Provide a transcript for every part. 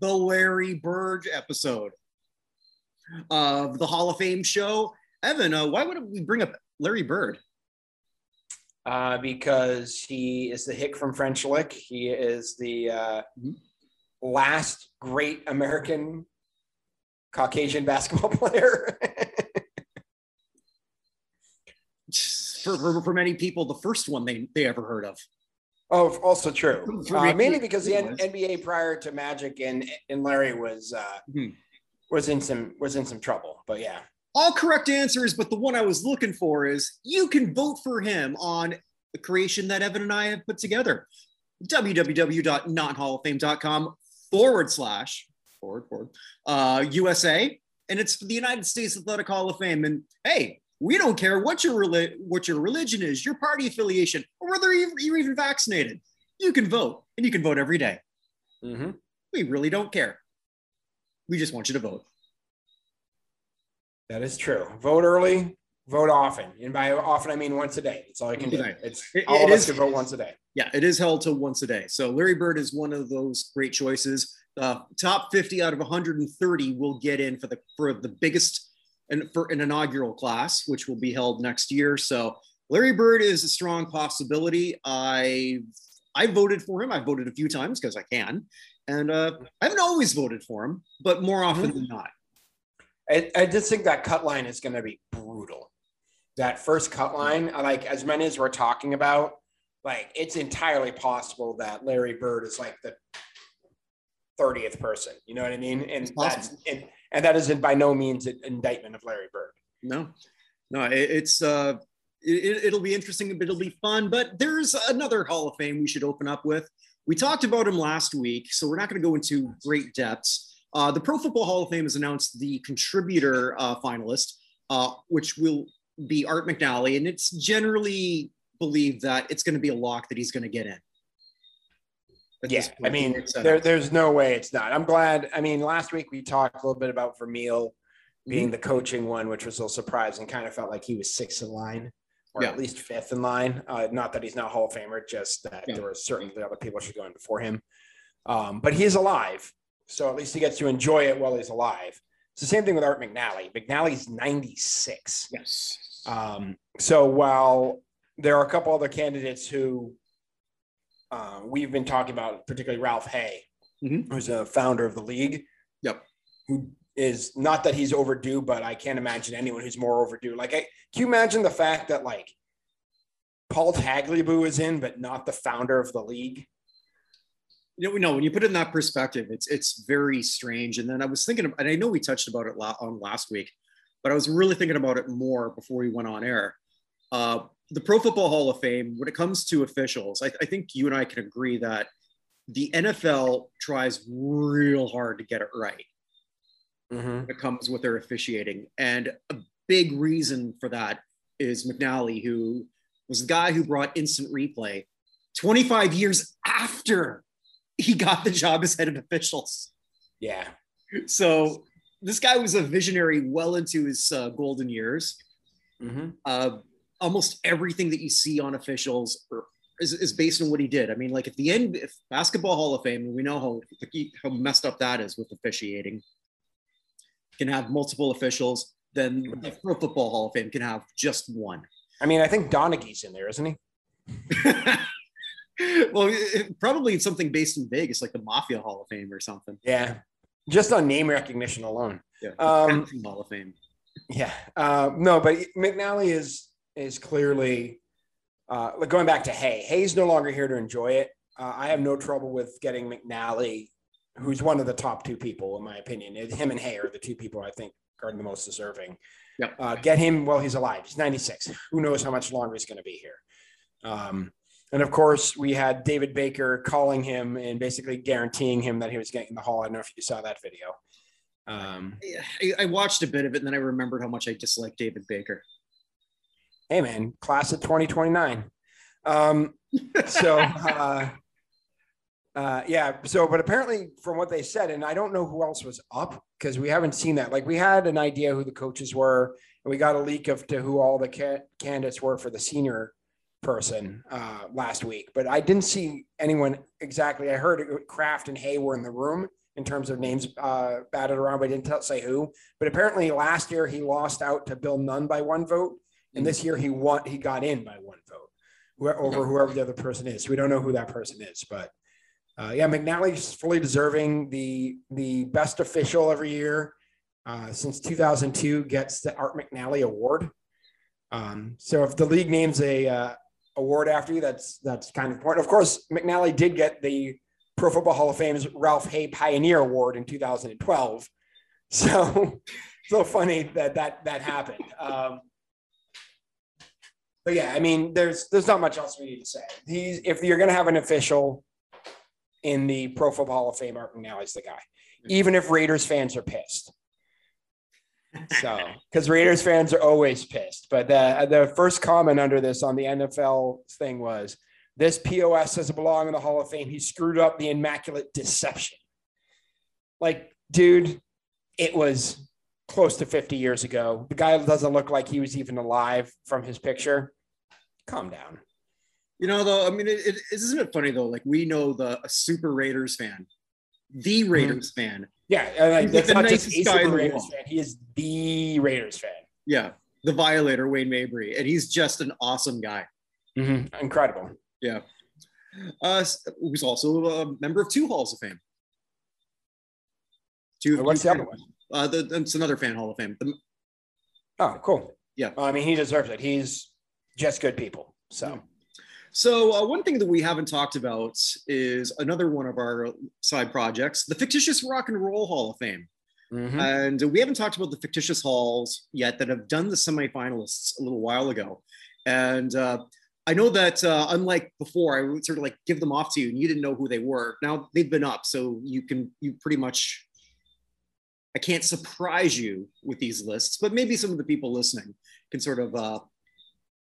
the Larry Bird episode of the Hall of Fame show. Evan, uh, why would we bring up Larry Bird? Uh, because he is the hick from French Lick. He is the uh, Mhm. last great American Caucasian basketball player. For, for, for many people, the first one they, they ever heard of. Oh, also true. Uh, mainly because the N- NBA prior to Magic and and Larry was uh, Mhm. was in some was in some trouble. But yeah, All correct answers, but the one I was looking for is you can vote for him on the creation that Evan and I have put together. www.nothalloffame.com forward slash forward forward uh, USA, and it's the United States Athletic Hall of Fame. And hey, we don't care what your reli- what your religion is, your party affiliation, or whether you're you're even vaccinated. You can vote, and you can vote every day. Mhm. We really don't care. We just want you to vote. that is true. Vote early, vote often, and by often I mean once a day. That's all you can do. It's It- all it of us is- can vote once a day. Yeah, it is held to once a day. So Larry Bird is one of those great choices. Uh, top 50 out of 130 will get in for the for the biggest and for an inaugural class, which will be held next year. So Larry Bird is a strong possibility. I I voted for him. I voted a few times because I can, and uh, I haven't always voted for him, but more often than not. I, I just think that cut line is going to be brutal. That first cut line, like as many as we're talking about, like it's entirely possible that Larry Bird is like the 30th person. You know what I mean? And that's and, and that is by no means an indictment of Larry Bird. No, no, it, it's uh, it, it'll be interesting, but it'll be fun. But there's another Hall of Fame we should open up with. We talked about him last week, so we're not going to go into great depths. Uh, the Pro Football Hall of Fame has announced the contributor uh, finalist, uh, which will be Art McNally, and it's generally believed that it's going to be a lock that he's going to get in. Yeah, I mean, there, there's no way it's not. I'm glad. I mean, last week we talked a little bit about Vermeil Mm-hmm. being the coaching one, which was a little surprising. Kind of felt like he was sixth in line, or Yeah. at least fifth in line. Uh, not that he's not Hall of Famer, just that Yeah. there were certainly other people should go in before him. Um, but he's alive, so at least he gets to enjoy it while he's alive. It's the same thing with Art McNally. McNally's 96. yes, Um, so while there are a couple other candidates who uh, we've been talking about, particularly Ralph Hay, Mhm. who's a founder of the league. Yep. Who is not that he's overdue, but I can't imagine anyone who's more overdue. Like, I, can you imagine the fact that like Paul Tagliabue is in, but not the founder of the league? you know, no, when you put it in that perspective, it's it's very strange. And then I was thinking, of, and I know we touched about it on last week, but I was really thinking about it more before we went on air. Uh, the Pro Football Hall of Fame, when it comes to officials, I, I think you and I can agree that the NFL tries real hard to get it right Mm-hmm. when it comes with their officiating. And a big reason for that is McNally, who was the guy who brought instant replay 25 years after he got the job as head of officials. Yeah. So this guy was a visionary well into his uh, golden years. Mm-hmm. Uh, almost everything that you see on officials is, is based on what he did. I mean, like at the end, if basketball Hall of Fame, we know how how messed up that is with officiating. Can have multiple officials, then the Pro Football Hall of Fame can have just one. I mean, I think Donaghy's in there, isn't he? well, it, probably something based in Vegas, like the Mafia Hall of Fame or something. Yeah. Just on name recognition alone. Yeah, Um, Hall of Fame. Yeah, uh, no, but McNally is is clearly uh, like going back to Hay. Hay's no longer here to enjoy it. Uh, I have no trouble with getting McNally, who's one of the top two people in my opinion. Him and Hay are the two people I think are the most deserving. Yep. Uh, get him while he's alive. He's 96. Who knows how much longer he's going to be here. Um, and of course, we had David Baker calling him and basically guaranteeing him that he was getting in the hall. I don't know if you saw that video. Um, I, I watched a bit of it, and then I remembered how much I disliked David Baker. Hey man, class of 2029. Um, so uh, uh, yeah, so but apparently from what they said, and I don't know who else was up because we haven't seen that. Like we had an idea who the coaches were, and we got a leak of to who all the ca- candidates were for the senior person uh, last week, but I didn't see anyone exactly. I heard Kraft and Hay were in the room in terms of names uh, batted around, but I didn't tell, say who. But apparently, last year he lost out to Bill Nunn by one vote, and this year he won. He got in by one vote over whoever the other person is. We don't know who that person is, but uh, yeah, McNally's fully deserving the the best official every year uh, since 2002 gets the Art McNally Award. Um, so if the league names a uh, award after you, that's that's kind of important. Of course, McNally did get the Pro Football Hall of Fame's Ralph Hay Pioneer Award in 2012. So so funny that that that happened. Um, but yeah, I mean, there's there's not much else we need to say. He's if you're going to have an official in the Pro Football Hall of Fame, Art McNally's the guy. Mm-hmm. Even if Raiders fans are pissed. So, because Raiders fans are always pissed. But the the first comment under this on the NFL thing was, "This POS doesn't belong in the Hall of Fame. He screwed up the immaculate deception." Like, dude, it was close to 50 years ago. The guy doesn't look like he was even alive from his picture. Calm down. You know, though, I mean, it, it isn't it funny though? Like we know the a super Raiders fan, the mm-hmm. Raiders mm-hmm. fan. Yeah, like, that's not just a super Raiders fan. He is the Raiders fan. Yeah, the Violator, Wayne Mabry, and he's just an awesome guy. Mm-hmm. Incredible. Yeah. Uh, who's also a member of two Halls of Fame. Two. What's the other one? Uh, the, it's another fan Hall of Fame. The, oh, cool. Yeah. Well, I mean, he deserves it. He's just good people. So. Yeah. So, uh, one thing that we haven't talked about is another one of our side projects, the fictitious Rock and Roll Hall of Fame. Mm-hmm. And we haven't talked about the fictitious halls yet that have done the semifinalists a little while ago. And uh, I know that uh, unlike before, I would sort of like give them off to you and you didn't know who they were. Now they've been up, so you can, you pretty much, I can't surprise you with these lists, but maybe some of the people listening can sort of uh,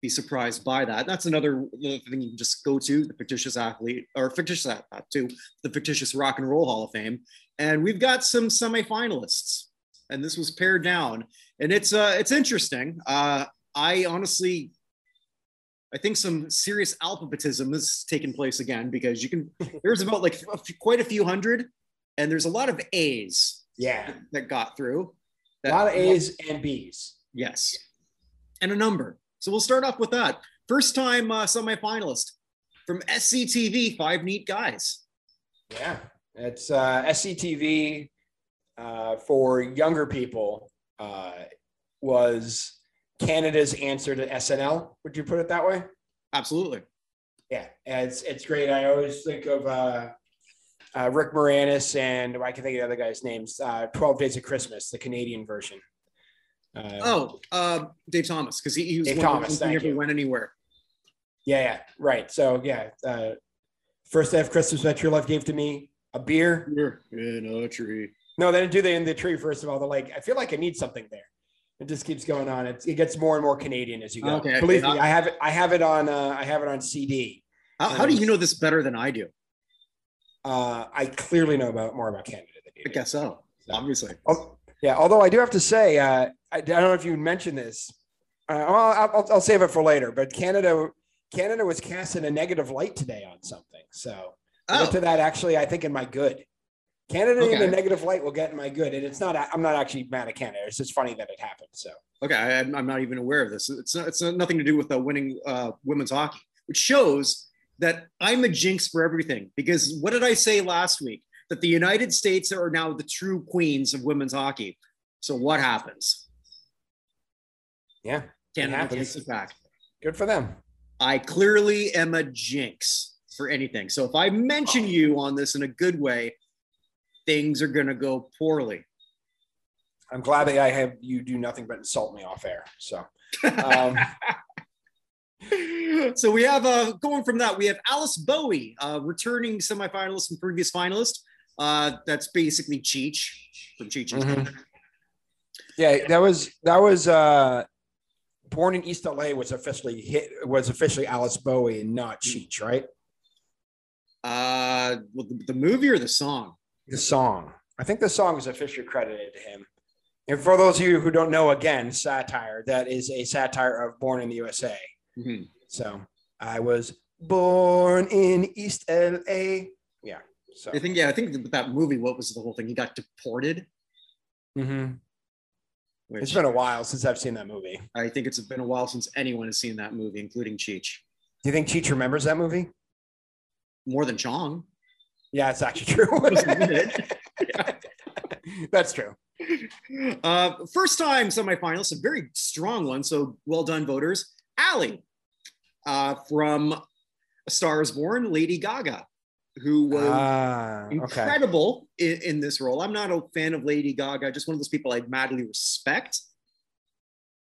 be surprised by that. That's another, thing you can just go to the fictitious athlete or fictitious athlete to the fictitious rock and roll hall of fame. And we've got some semifinalists and this was pared down and it's, uh, it's interesting. Uh, I honestly, I think some serious alphabetism has taken place again because you can, there's about like quite a few hundred and there's a lot of A's. Yeah. That got through. That, a lot of A's and B's. Yes. And a number. So we'll start off with that. First time uh, semifinalist from SCTV, Five Neat Guys. Yeah, it's uh, SCTV uh, for younger people uh, was Canada's answer to SNL. Would you put it that way? Absolutely. Yeah, it's it's great. I always think of uh, uh, Rick Moranis and I can think of the other guy's names. Uh, Twelve Days of Christmas, the Canadian version. Uh, oh, uh, Dave Thomas, because he, he, was Dave Thomas. Thank never you. went anywhere. Yeah, yeah, right. So yeah, uh, first day of Christmas that your life gave to me a beer. Beer in a tree. No, they didn't do that in the tree. First of all, they're like, I feel like I need something there. It just keeps going on. It, it gets more and more Canadian as you go. Okay, Believe okay. me, I have it. I have it on. Uh, I have it on CD. How, how do you know this better than I do? Uh, I clearly know about more about Canada than you. I guess so. so obviously. Oh, yeah. Although I do have to say, uh, I, I don't know if you mentioned this. Uh, well, I'll, I'll save it for later. But Canada, Canada was cast in a negative light today on something. So oh. to that actually, I think in my good. Canada okay. in a negative light will get in my good, and it's not. I'm not actually mad at Canada. It's just funny that it happened. So okay, I, am not even aware of this. It's not, it's nothing to do with the winning uh, women's hockey, which shows that I'm a jinx for everything. Because what did I say last week? That the United States are now the true queens of women's hockey. So what happens? Yeah. Canada takes it back. Good for them. I clearly am a jinx for anything. So if I mention you on this in a good way, things are going to go poorly. I'm glad that I have you do nothing but insult me off air. So, um, so we have uh, going from that, we have Alice Bowie, uh, returning semifinalist and previous finalist. Uh, that's basically Cheech from Cheech. Mm-hmm. Yeah, that was that was uh, Born in East LA was officially hit was officially Alice Bowie and not. Cheech, right? Uh, well, the, the movie or the song? The song. I think the song is officially credited to him. And for those of you who don't know, again, satire that is a satire of Born in the USA. Mm-hmm. So I was born in East LA. Yeah. So I think yeah, I think with that movie, what was the whole thing? He got deported. Mhm. Which it's been a while since I've seen that movie. I think it's been a while since anyone has seen that movie, including Cheech. Do you think Cheech remembers that movie? More than Chong. Yeah, it's actually true. That's true. Uh, first time semifinalist, a very strong one. So well done, voters. Allie uh, from A Star is Born, Lady Gaga, who was Ah, okay. incredible in, in this role. I'm not a fan of Lady Gaga, just one of those people I madly respect,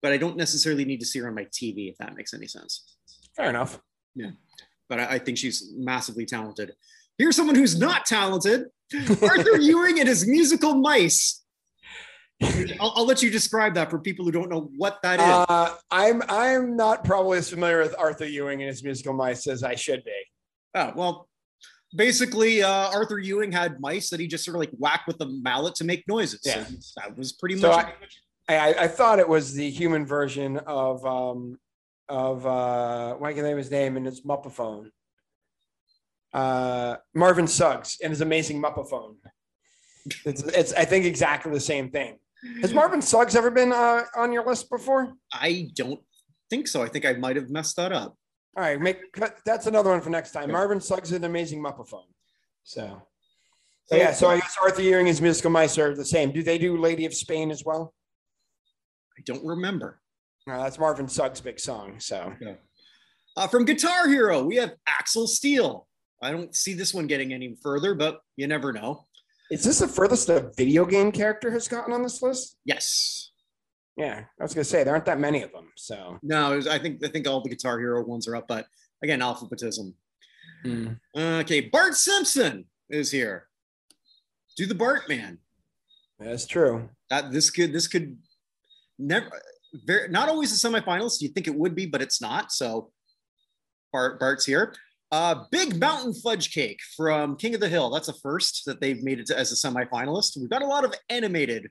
but I don't necessarily need to see her on my TV, if that makes any sense. Fair enough. Yeah. But I, I think she's massively talented. Here's someone who's not talented Arthur Ewing and his musical mice. I'll, I'll let you describe that for people who don't know what that is. Uh, I'm I'm not probably as familiar with Arthur Ewing and his musical mice as I should be. Oh, well, basically, uh, Arthur Ewing had mice that he just sort of like whacked with a mallet to make noises. Yeah. So that was pretty So much. I, I, I thought it was the human version of um of uh why can I name his name and his Muppaphone. Uh Marvin Suggs and his amazing Muppaphone. It's it's I think exactly the same thing. Has Marvin Suggs ever been uh, on your list before? I don't think so. I think I might have messed that up. All right, make that's another one for next time. Marvin Suggs is an amazing Muppaphone. So, so yeah, so I guess Arthur Ewing and musical mice are the same. Do they do Lady of Spain as well? I don't remember. No, that's Marvin Suggs' big song. So Uh, from Guitar Hero, we have Axel Steel. I don't see this one getting any further, but you never know. is this the furthest a video game character has gotten on this list? Yes. Yeah, I was gonna say there aren't that many of them. So No, was- I think I think all the Guitar Hero ones are up, but again, alphabetism. Okay, Bart Simpson is here. Do the Bart man. that's true. That this could this could never very not always a semifinalist. You think it would be, but it's not. So Bart Bart's here. Uh, Big Mountain Fudge Cake from King of the Hill. That's a first that they've made it to, as a semifinalist. We've got a lot of animated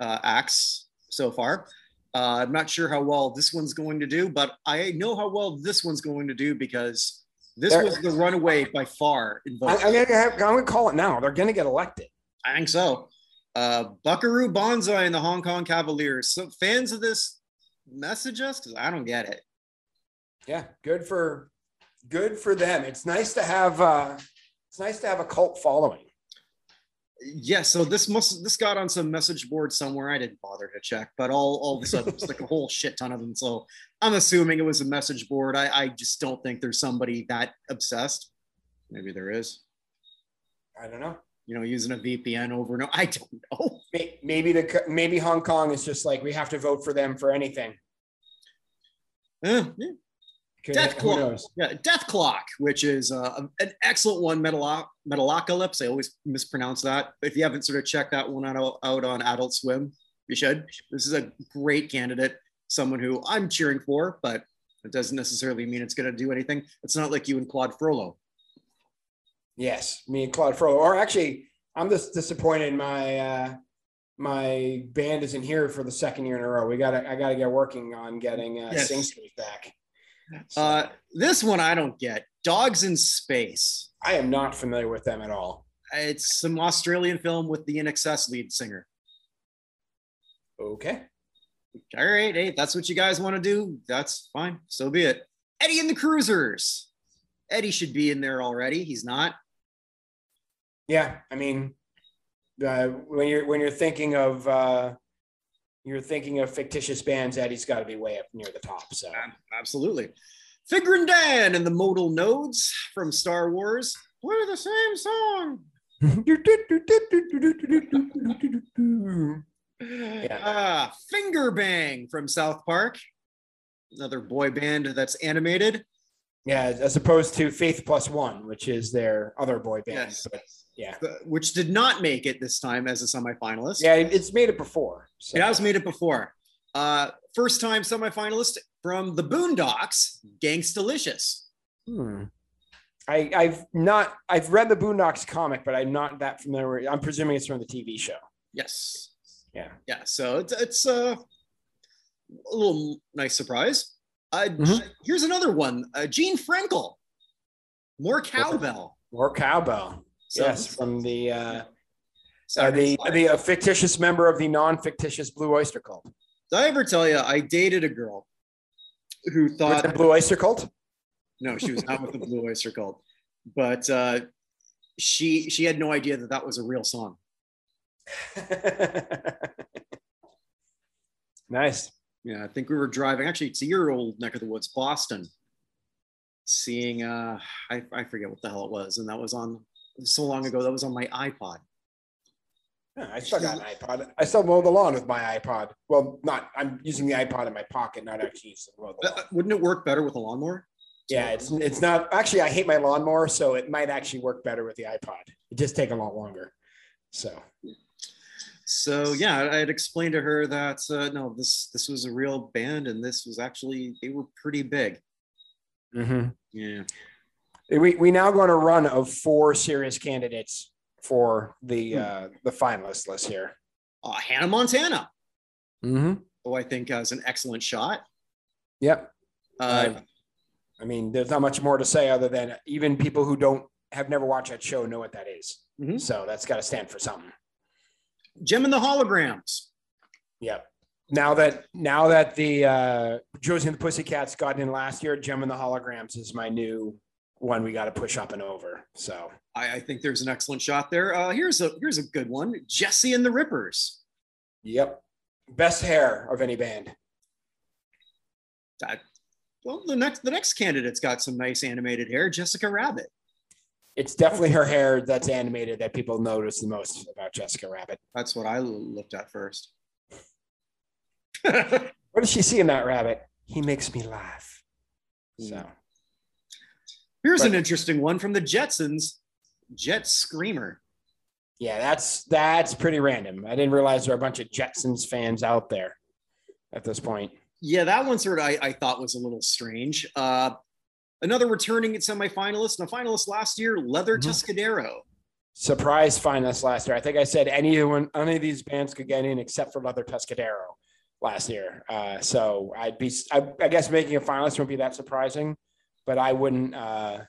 uh, acts so far. Uh, I'm not sure how well this one's going to do, but I know how well this one's going to do because this There- was the runaway by far in I, voting. I'm, gonna gonna call it now. They're gonna get elected. I think so. Uh, Buckaroo Banzai and the Hong Kong Cavaliers. So fans of this message us because I don't get it. Yeah, good for good for them. It's nice to have uh it's nice to have a cult following. Yeah, so this must this got on some message board somewhere. I didn't bother to check, but all all of a sudden it's like a whole shit ton of them. So I'm assuming it was a message board. I, I just don't think there's somebody that obsessed. Maybe there is. I don't know. You know, using a VPN over and over. I don't know. Maybe the maybe Hong Kong is just like we have to vote for them for anything. Eh, yeah. Could- Dethklok. Yeah, Dethklok, which is uh, an excellent one. Metalo- Metalocalypse. I always mispronounce that. If you haven't sort of checked that one out, out on Adult Swim, you should. This is a great candidate. Someone who I'm cheering for, but it doesn't necessarily mean it's going to do anything. It's not like you and Claude Frollo. Yes, me and Claude Frollo. Or actually, I'm just disappointed my uh my band isn't here for the second year in a row. We gotta I gotta get working on getting uh Yes. Sing Street back. So, Uh, this one I don't get. Dogs in Space. I am not familiar with them at all. It's some Australian film with the INXS lead singer. Okay. All right, hey, that's what you guys want to do. That's fine. So be it. Eddie and the Cruisers. Eddie should be in there already. He's not. Yeah, I mean, uh, when you're when you're thinking of uh, you're thinking of fictitious bands, Eddie's got to be way up near the top. So Absolutely. Figrin D'an and the Modal Nodes from Star Wars. We're the same song. Yeah. Ah, Finger Bang from South Park. Another boy band that's animated. yeah, as opposed to Faith Plus One, which is their other boy band. Yes. But yeah, Which did not make it this time as a semifinalist. yeah, it's made it before. So. It has made it before. Uh, first time semifinalist from the Boondocks, Gangstalicious. Hmm. I, I've not I've read the Boondocks comic, but I'm not that familiar. I'm presuming it's from the TV show. Yes. Yeah. Yeah. So it's it's uh, a little nice surprise. Uh, Mhm. Here's another one. Uh, Gene Frenkle. More cowbell. More cowbell. So- yes, from the uh, uh, the the uh, fictitious member of the non-fictitious Blue Oyster Cult. Did I ever tell you I dated a girl who With thought the Blue Oyster Cult. no, she was not with the Blue Oyster Cult, but uh, she she had no idea that that was a real song. nice. Yeah, I think we were driving. Actually, it's your old neck of the woods, Boston. Seeing, uh, I, I forget what the hell it was, and that was on so long ago. That was on my iPod. Yeah, I still got an iPod. I still mow the lawn with my iPod. Well, not. I'm using the iPod in my pocket, not actually using the the Uh, lawn. wouldn't it work better with a lawnmower? Yeah, it's it's not actually. I hate my lawnmower, so it might actually work better with the iPod. It just take a lot longer. So So yeah, I had explained to her that uh, no, this this was a real band, and this was actually they were pretty big. Yeah. We we now go on a run of four serious candidates for the uh, the finalist list here. Uh, Hannah Montana, Mm-hmm. who I think has an excellent shot. Yep. Uh, Uh, I mean, there's not much more to say other than even people who don't have never watched that show know what that is. Mhm. So that's got to stand for something. Jem and the Holograms. Yep. Now that now that the uh, Josie and the Pussycats got in last year, Jem and the Holograms is my new one. We got to push up and over. So I, I think there's an excellent shot there. Uh, here's a here's a good one. Jesse and the Rippers. yep, best hair of any band. That, well, the next the next candidate's got some nice animated hair. Jessica Rabbit. It's definitely her hair that's animated that people notice the most about Jessica Rabbit. That's what I looked at first. What does she see in that rabbit? He makes me laugh. So Here's an interesting one from the Jetsons. Jet Screamer. yeah, that's that's pretty random. I didn't realize there are a bunch of Jetsons fans out there at this point. Yeah, that one sort of I, I thought was a little strange. Uh, another returning semifinalist and a finalist last year, Leather Mhm. Tuscadero. surprise finalist last year. I think I said anyone, any of these bands could get in except for Leather Tuscadero last year. Uh, so I'd be, I, I guess making a finalist wouldn't be that surprising, but I wouldn't, uh,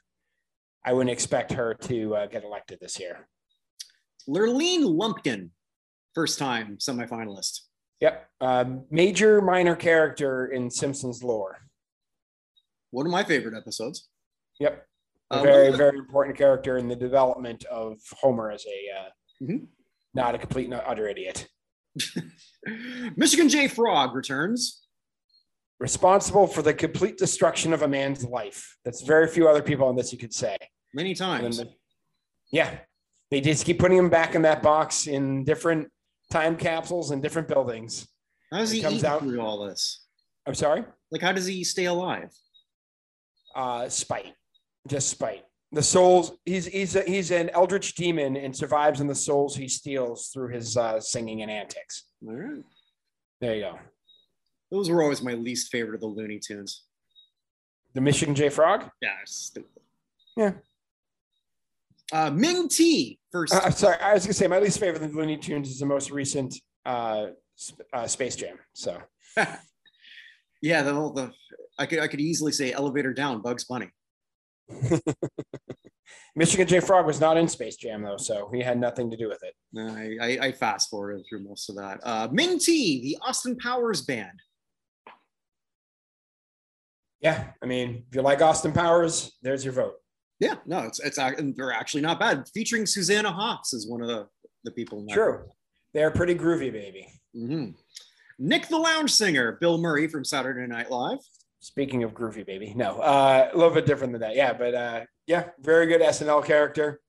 I wouldn't expect her to uh, get elected this year. Lurleen Lumpkin, first time semifinalist. Yep. Um, major minor character in Simpsons lore. One of my favorite episodes. Yep. A Uh, very, of very important character in the development of Homer as a, uh, Mhm. not a complete and utter idiot. Michigan J Frog returns. Responsible for the complete destruction of a man's life. That's very few other people on this you could say. Many times. the- yeah, they just keep putting him back in that box in different time capsules and different buildings. How does it he comes eat out- through all this? I'm sorry, Like, how does he stay alive? uh, spite, just spite. The souls. He's he's a, he's an eldritch demon and survives in the souls he steals through his uh, singing and antics. All right. There you go. Those were always my least favorite of the Looney Tunes. The Michigan J Frog. Yeah, stupid. Yeah. Uh, Ming Tea first. Uh, I'm sorry, I was gonna say my least favorite of the Looney Tunes is the most recent uh, uh, Space Jam. So yeah, the whole the I could I could easily say elevator down Bugs Bunny. Michigan J Frog was not in Space Jam though, so he had nothing to do with it. I, I, I fast forwarded through most of that. Uh, Ming Tea, the Austin Powers band. Yeah, I mean, if you like Austin Powers, there's your vote. Yeah, no, it's it's and they're actually not bad. Featuring Susanna Hoffs is one of the, the people. True, they're pretty groovy, baby. Mhm. Nick the Lounge Singer, Bill Murray from Saturday Night Live. Speaking of groovy, baby, no, uh, a little bit different than that. Yeah, but uh, yeah, very good SNL character.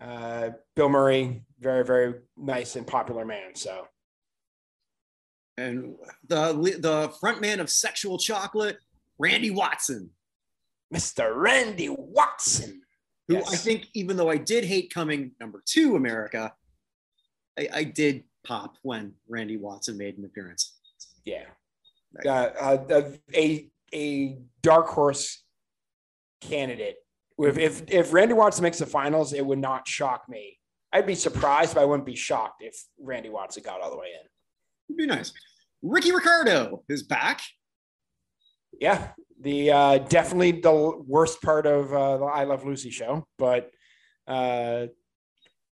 Uh, Bill Murray, very very nice and popular man. So And the the frontman of Sexual Chocolate, Randy Watson, Mr. Randy Watson. who Yes. I think, even though I did hate coming number two America, I, I did pop when Randy Watson made an appearance. Yeah. Uh, uh, a a dark horse candidate. If, if if Randy Watson makes the finals, it would not shock me. I'd be surprised, but I wouldn't be shocked if Randy Watson got all the way in. It'd be nice. Ricky Ricardo is back. Yeah, the uh, definitely the worst part of uh, the I Love Lucy show, but Uh,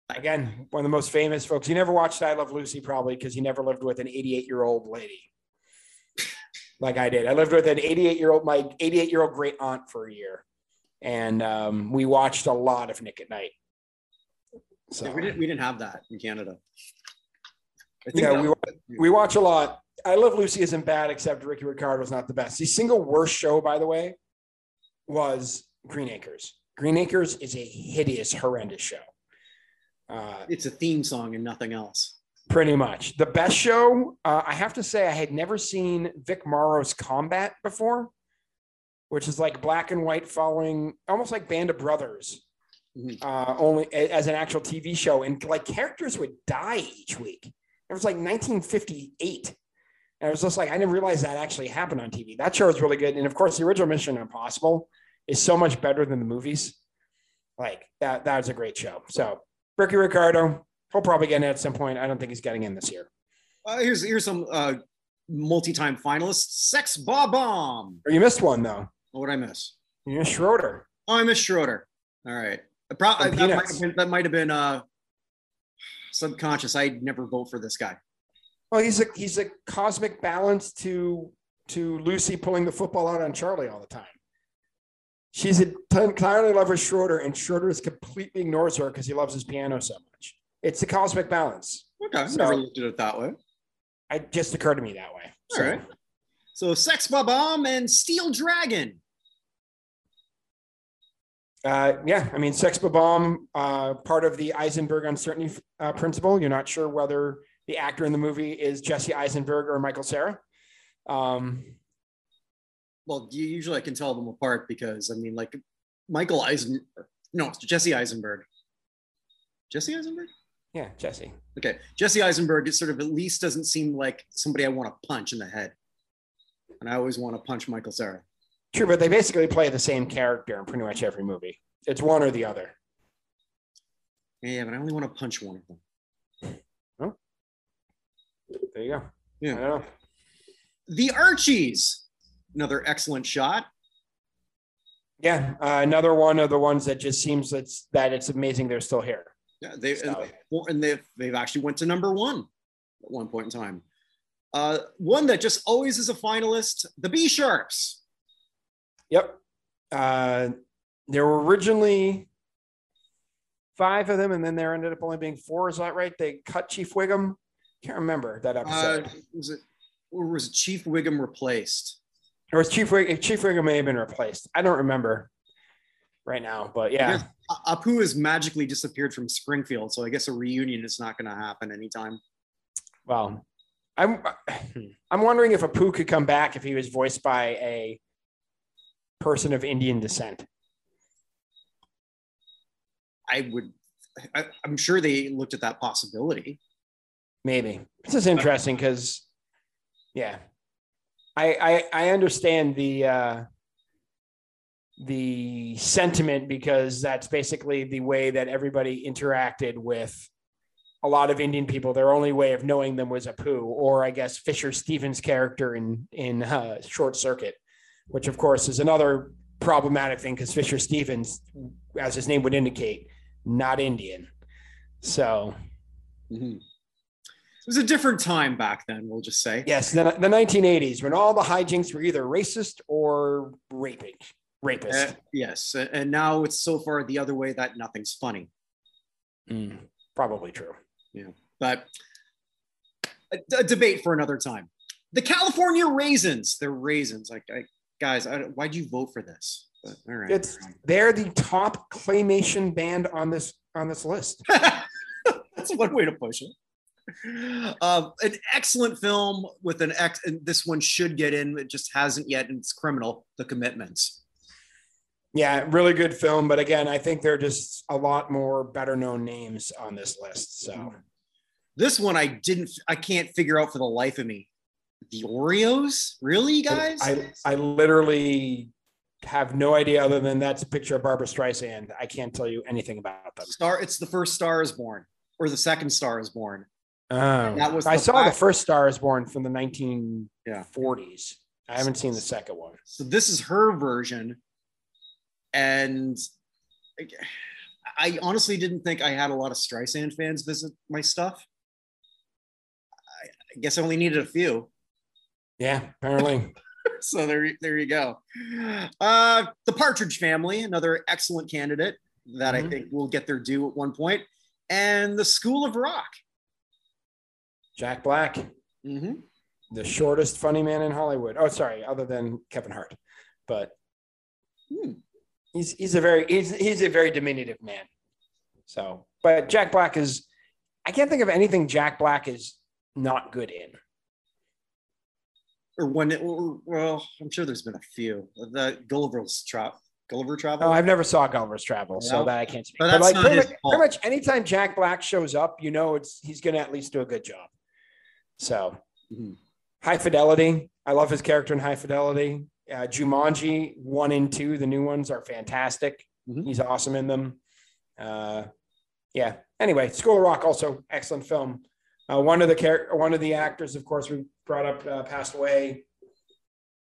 again, one of the most famous folks. You never watched I Love Lucy, probably because you never lived with an 88 year old lady like I did. I lived with an 88 year old, my 88 year old great aunt for a year, and um, we watched a lot of Nick at Nite. So yeah, we didn't we didn't have that in Canada. yeah, we, we watch a lot. I Love Lucy isn't bad, except Ricky Ricardo's not the best. The single worst show, by the way, was Green Acres. Green Acres is a hideous, horrendous show. Uh, it's a theme song and nothing else. Pretty much. The best show, uh, I have to say, I had never seen Vic Morrow's Combat before, which is like black and white following almost like Band of Brothers, mm-hmm. uh, only as an actual TV show. And like characters would die each week. It was like 1958. And I was just like, I didn't realize that actually happened on TV. That show is really good. And of course, the original Mission Impossible is so much better than the movies. Like that, that was a great show. So Ricky Ricardo, he'll probably get in at some point. I don't think he's getting in this year. Uh, here's here's some uh, multi-time finalists. Sex Bob-Omb. Or you missed one though. What would I miss? You missed Schroeder. Oh, I missed Schroeder. All right. Pro- that, might have been, that might have been uh, subconscious. I'd never vote for this guy. Well, he's a he's a cosmic balance to to Lucy pulling the football out on Charlie all the time. She's entirely in love Schroeder, and Schroeder is completely ignores her because he loves his piano so much. It's the cosmic balance. Okay, so, never looked at it that way. It just occurred to me that way. All so. right. So Sex Bomb and Steel Dragon. Uh, yeah, I mean, Sex Bomb, uh, part of the Eisenberg uncertainty uh, principle. You're not sure whether the actor in the movie is Jesse Eisenberg or Michael Cera. Um, well, usually I can tell them apart because I mean, like Michael Eisenberg, no, Jesse Eisenberg. Jesse Eisenberg? Yeah, Jesse. Okay, Jesse Eisenberg sort of at least doesn't seem like somebody I want to punch in the head, and I always want to punch Michael Cera. True, but they basically play the same character in pretty much every movie. It's one or the other. Yeah, but I only want to punch one of them. There you go. Yeah. The Archies, another excellent shot. Yeah, uh, another one of the ones that just seems that's that it's amazing they're still here. Yeah, they so. and they've they've actually went to number one at one point in time. Uh, one that just always is a finalist, the B Sharps. Yep. Uh, there were originally five of them, and then there ended up only being four. Is that right? They cut Chief Wiggum. Can't remember that episode. Uh, was it or was Chief Wiggum replaced? Or was Chief Wiggum, Chief Wiggum may have been replaced. I don't remember right now, but yeah. Apu has magically disappeared from Springfield, so I guess a reunion is not going to happen anytime. Well, I'm I'm wondering if Apu could come back if he was voiced by a person of Indian descent. I would. I, am sure they looked at that possibility. Maybe this is interesting because, yeah, I, I I understand the uh, the sentiment because that's basically the way that everybody interacted with a lot of Indian people. Their only way of knowing them was Apu, or I guess Fisher Stevens' character in in uh, Short Circuit, which of course is another problematic thing because Fisher Stevens, as his name would indicate, not Indian. So. Mm-hmm. It was a different time back then, we'll just say. Yes, the, the 1980s when all the hijinks were either racist or raping rapist. Uh, yes, and now it's so far the other way that nothing's funny. Mm, probably true. Yeah, but a, a, debate for another time. The California Raisins, they're raisins. Like, I, guys, I, why'd you vote for this? But, all right, it's they're the top claymation band on this on this list. That's one way to push it. Uh, an excellent film with an ex. And this one should get in. It just hasn't yet, and it's criminal. The Commitments. Yeah, really good film. But again, I think there are just a lot more better known names on this list. So this one I didn't I can't figure out for the life of me. The Oreos? Really, guys? I, I literally have no idea other than that's a picture of Barbra Streisand. I can't tell you anything about them. Star, it's the first Star is Born, or the second Star is Born. Oh, that was I saw the first Star is Born from the 1940s. Yeah. I haven't seen the second one. So this is her version and I honestly didn't think I had a lot of Streisand fans visit my stuff. I, I guess I only needed a few. Yeah, apparently. so there, there you go. Uh, the Partridge Family, another excellent candidate that mm-hmm. I think will get their due at one point, and the School of Rock. Jack Black, mm-hmm. the shortest funny man in Hollywood. Oh, sorry, other than Kevin Hart, but hmm. he's he's a very he's he's a very diminutive man. So, but Jack Black is. I can't think of anything Jack Black is not good in or when it, well, I'm sure there's been a few. The Gulliver's Travel. Gulliver Travel. Oh, I've never saw Gulliver's Travel, so that I can't speak. But, but like pretty much, pretty much, anytime Jack Black shows up, you know it's he's going to at least do a good job. So, mm-hmm. High Fidelity. I love his character in High Fidelity. Uh, Jumanji one and two, the new ones are fantastic. Mm-hmm. He's awesome in them. Uh, yeah. Anyway, School of Rock also excellent film. Uh, one of the char- one of the actors, of course, we brought up uh, passed away.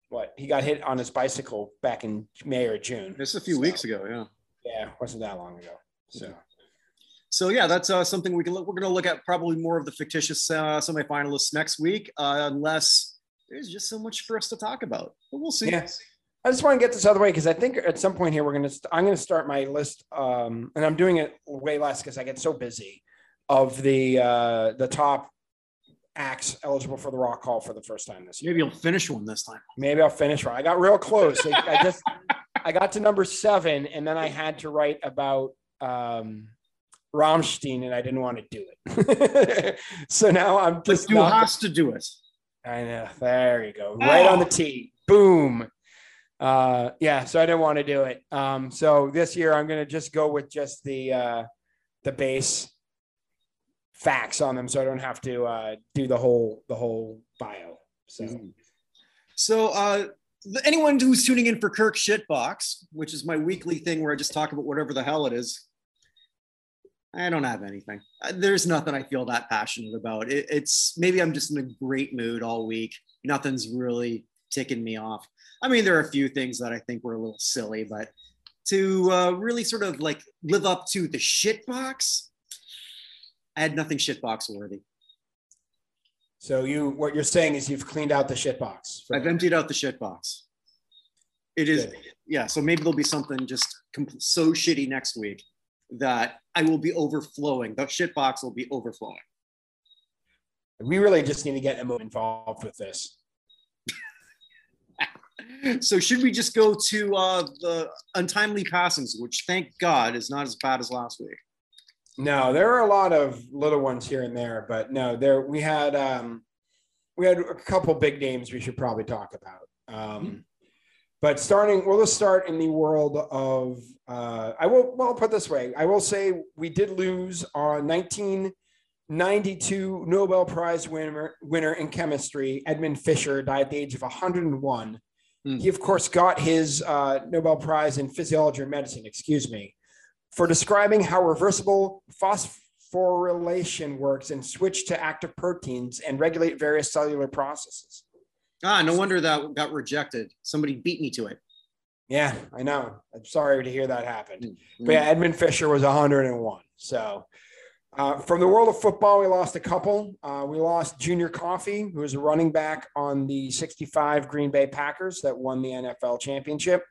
What he got hit on his bicycle back in May or June. Just a few so, weeks ago, yeah. Yeah, wasn't that long ago. So. So yeah, that's uh, something we can look. We're going to look at probably more of the fictitious uh, semifinalists next week, uh, unless there's just so much for us to talk about. But we'll see. Yeah. I just want to get this out of the way because I think at some point here we're going to. St- I'm going to start my list, um, and I'm doing it way less because I get so busy of the uh, the top acts eligible for the Rock Hall for the first time this year. Maybe you'll finish one this time. Maybe I'll finish one. I got real close. I, I just I got to number seven, and then I had to write about um, Rammstein, and I didn't want to do it. so now I'm just. But you has to do it. I know. There you go. Right oh. on the tee. Boom. Uh, yeah. So I didn't want to do it. Um, so this year I'm going to just go with just the uh, the base facts on them, so I don't have to uh, do the whole the whole bio. So, mm-hmm. so uh, anyone who's tuning in for Kirk Shitbox, which is my weekly thing where I just talk about whatever the hell it is, I don't have anything. Uh, there's nothing I feel that passionate about. It, it's maybe I'm just in a great mood all week. Nothing's really ticking me off. I mean, there are a few things that I think were a little silly, but to uh, really sort of like live up to the shitbox, I had nothing shitbox worthy. So you, what you're saying is you've cleaned out the shitbox. I've emptied out the shitbox. It is, Good. yeah. So maybe there'll be something just so shitty next week that I will be overflowing. The shit box will be overflowing. We really just need to get Emma involved with this. so should we just go to uh, the untimely passings, which thank God is not as bad as last week? No, there are a lot of little ones here and there, but no, there we had um, we had a couple big names we should probably talk about. Um, mm-hmm. But starting, we'll just start in the world of. Uh, I will. Well, I'll put this way. I will say we did lose our 1992 Nobel Prize winner winner in chemistry. Edmond Fischer died at the age of 101. Mm. He, of course, got his uh, Nobel Prize in physiology or medicine. Excuse me for describing how reversible phosphorylation works and switch to active proteins and regulate various cellular processes. Ah, no wonder that got rejected. Somebody beat me to it. Yeah, I know. I'm sorry to hear that happened. Mm-hmm. But yeah, Edmond Fischer was 101. So uh, from the world of football, we lost a couple. Uh, we lost Junior Coffee, who was a running back on the 65 Green Bay Packers that won the NFL championship.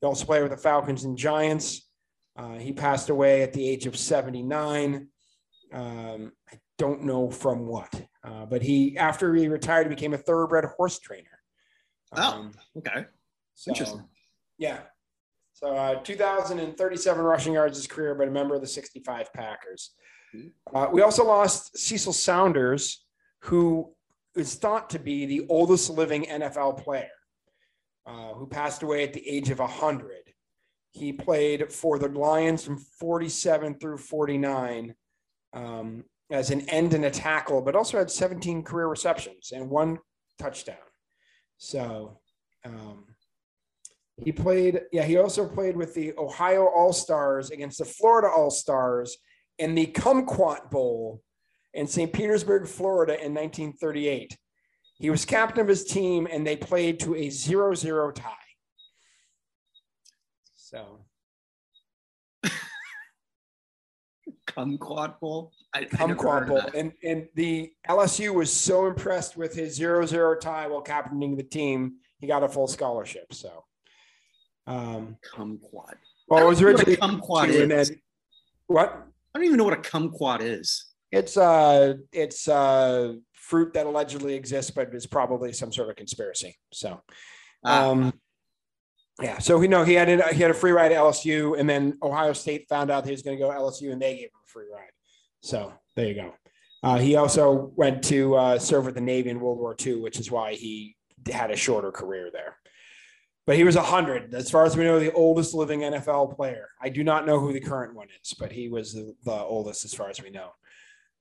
He also played with the Falcons and Giants. Uh, he passed away at the age of 79. Um, I don't know from what, uh, but he, after he retired, he became a thoroughbred horse trainer. Oh, um, oh, okay. So, Interesting. Yeah. So uh, 2,037 rushing yards his career, but a member of the 65 Packers. Mm-hmm. Uh, we also lost Cecil Souders, who is thought to be the oldest living NFL player, uh, who passed away at the age of 100. He played for the Lions from 47 through 49 um, as an end and a tackle, but also had 17 career receptions and one touchdown. So um, he played, yeah, he also played with the Ohio All Stars against the Florida All Stars in the Kumquat Bowl in St. Petersburg, Florida in 1938. He was captain of his team and they played to a 0 0 tie. So Kumquat Bowl. I, Kumquat Bowl, and and the LSU was so impressed with his zero-zero tie while captaining the team, he got a full scholarship. So, um, kumquat. Well, it was originally kumquat is. Then, what? I don't even know what a kumquat is. It's uh, it's uh, fruit that allegedly exists, but it's probably some sort of conspiracy. So, ah. um, yeah. So we know he had a, he had a free ride at LSU, and then Ohio State found out he was going to go LSU, and they gave free ride. So there you go. Uh, he also went to uh, serve with the Navy in World War II, which is why he had a shorter career there. But he was 100, as far as we know, the oldest living NFL player. I do not know who the current one is, but he was the, the oldest as far as we know.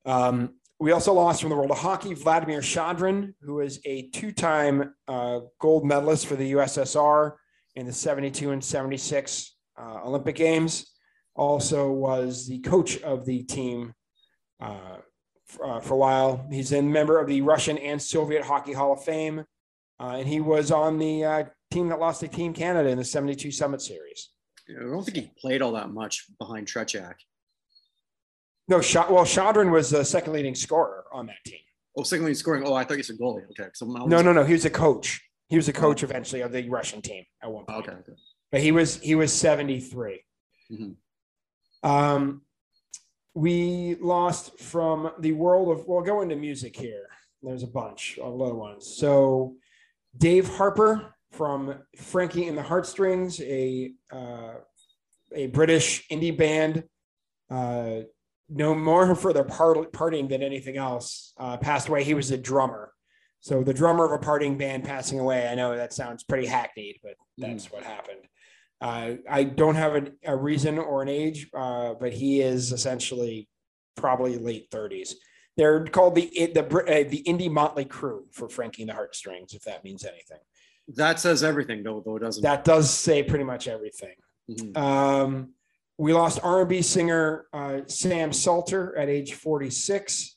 Um, we also lost from the world of hockey Vladimir Shadrin, who is a two time uh, gold medalist for the USSR in the 72 and 76 uh, Olympic Games. Also was the coach of the team uh, for, uh, for, a while. He's a member of the Russian and Soviet Hockey Hall of Fame. Uh, and he was on the uh, team that lost to Team Canada in the 72 Summit Series. I don't think he played all that much behind Tretiak. No, shot. Well, Shadrin was the second leading scorer on that team. Oh, second leading scoring. Oh, I thought you said goalie. Okay. So no, no, no. He was a coach. He was a coach eventually of the Russian team at one point. Okay. okay. But he was he was 73. Mm-hmm. Um, we lost from the world of. We'll go into music here. There's a bunch of other ones. So, Dave Harper from Frankie and the Heartstrings, a uh, a British indie band. Uh, no more for their part, partying than anything else. Uh, passed away. He was a drummer. So the drummer of a partying band passing away. I know that sounds pretty hackneyed, but that's mm. what happened. Uh, I don't have a, a, reason or an age, uh, but he is essentially probably late 30s. They're called the the uh, the indie Mötley Crüe for Frankie and the Heartstrings, if that means anything. That says everything, though. Though doesn't. That does say pretty much everything. Mm-hmm. Um, we lost R&B singer uh, Sam Salter at age 46.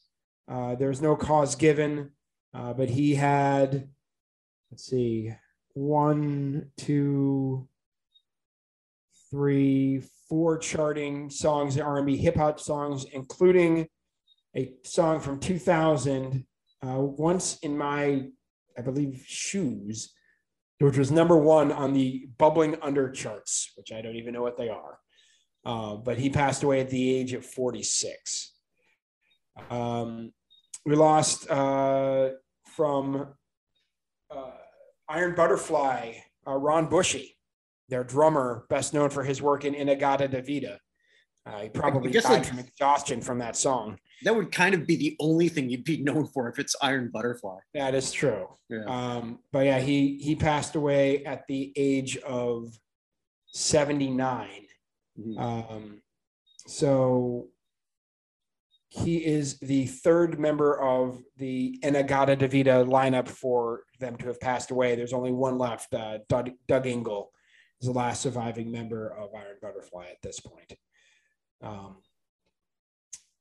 Uh, there's no cause given, uh, but he had, let's see, one, two, three, four charting songs, R&B hip hop songs, including a song from 2000, uh, "Once in My, I believe, Shoes," which was number one on the bubbling under charts, which I don't even know what they are. Uh, but he passed away at the age of 46. Um, we lost uh, from uh, Iron Butterfly, uh, Ron Bushy, their drummer, best known for his work in In-A-Gadda-Da-Vida. Uh, he probably died from exhaustion from that song. That would kind of be the only thing you'd be known for if it's Iron Butterfly. That is true. Yeah. Um, but yeah, he he passed away at the age of 79 Mm-hmm. Um, so he is the third member of the In-A-Gadda-Da-Vida lineup for them to have passed away. There's only one left. Uh, Doug, Doug Ingle is the last surviving member of Iron Butterfly at this point. Um,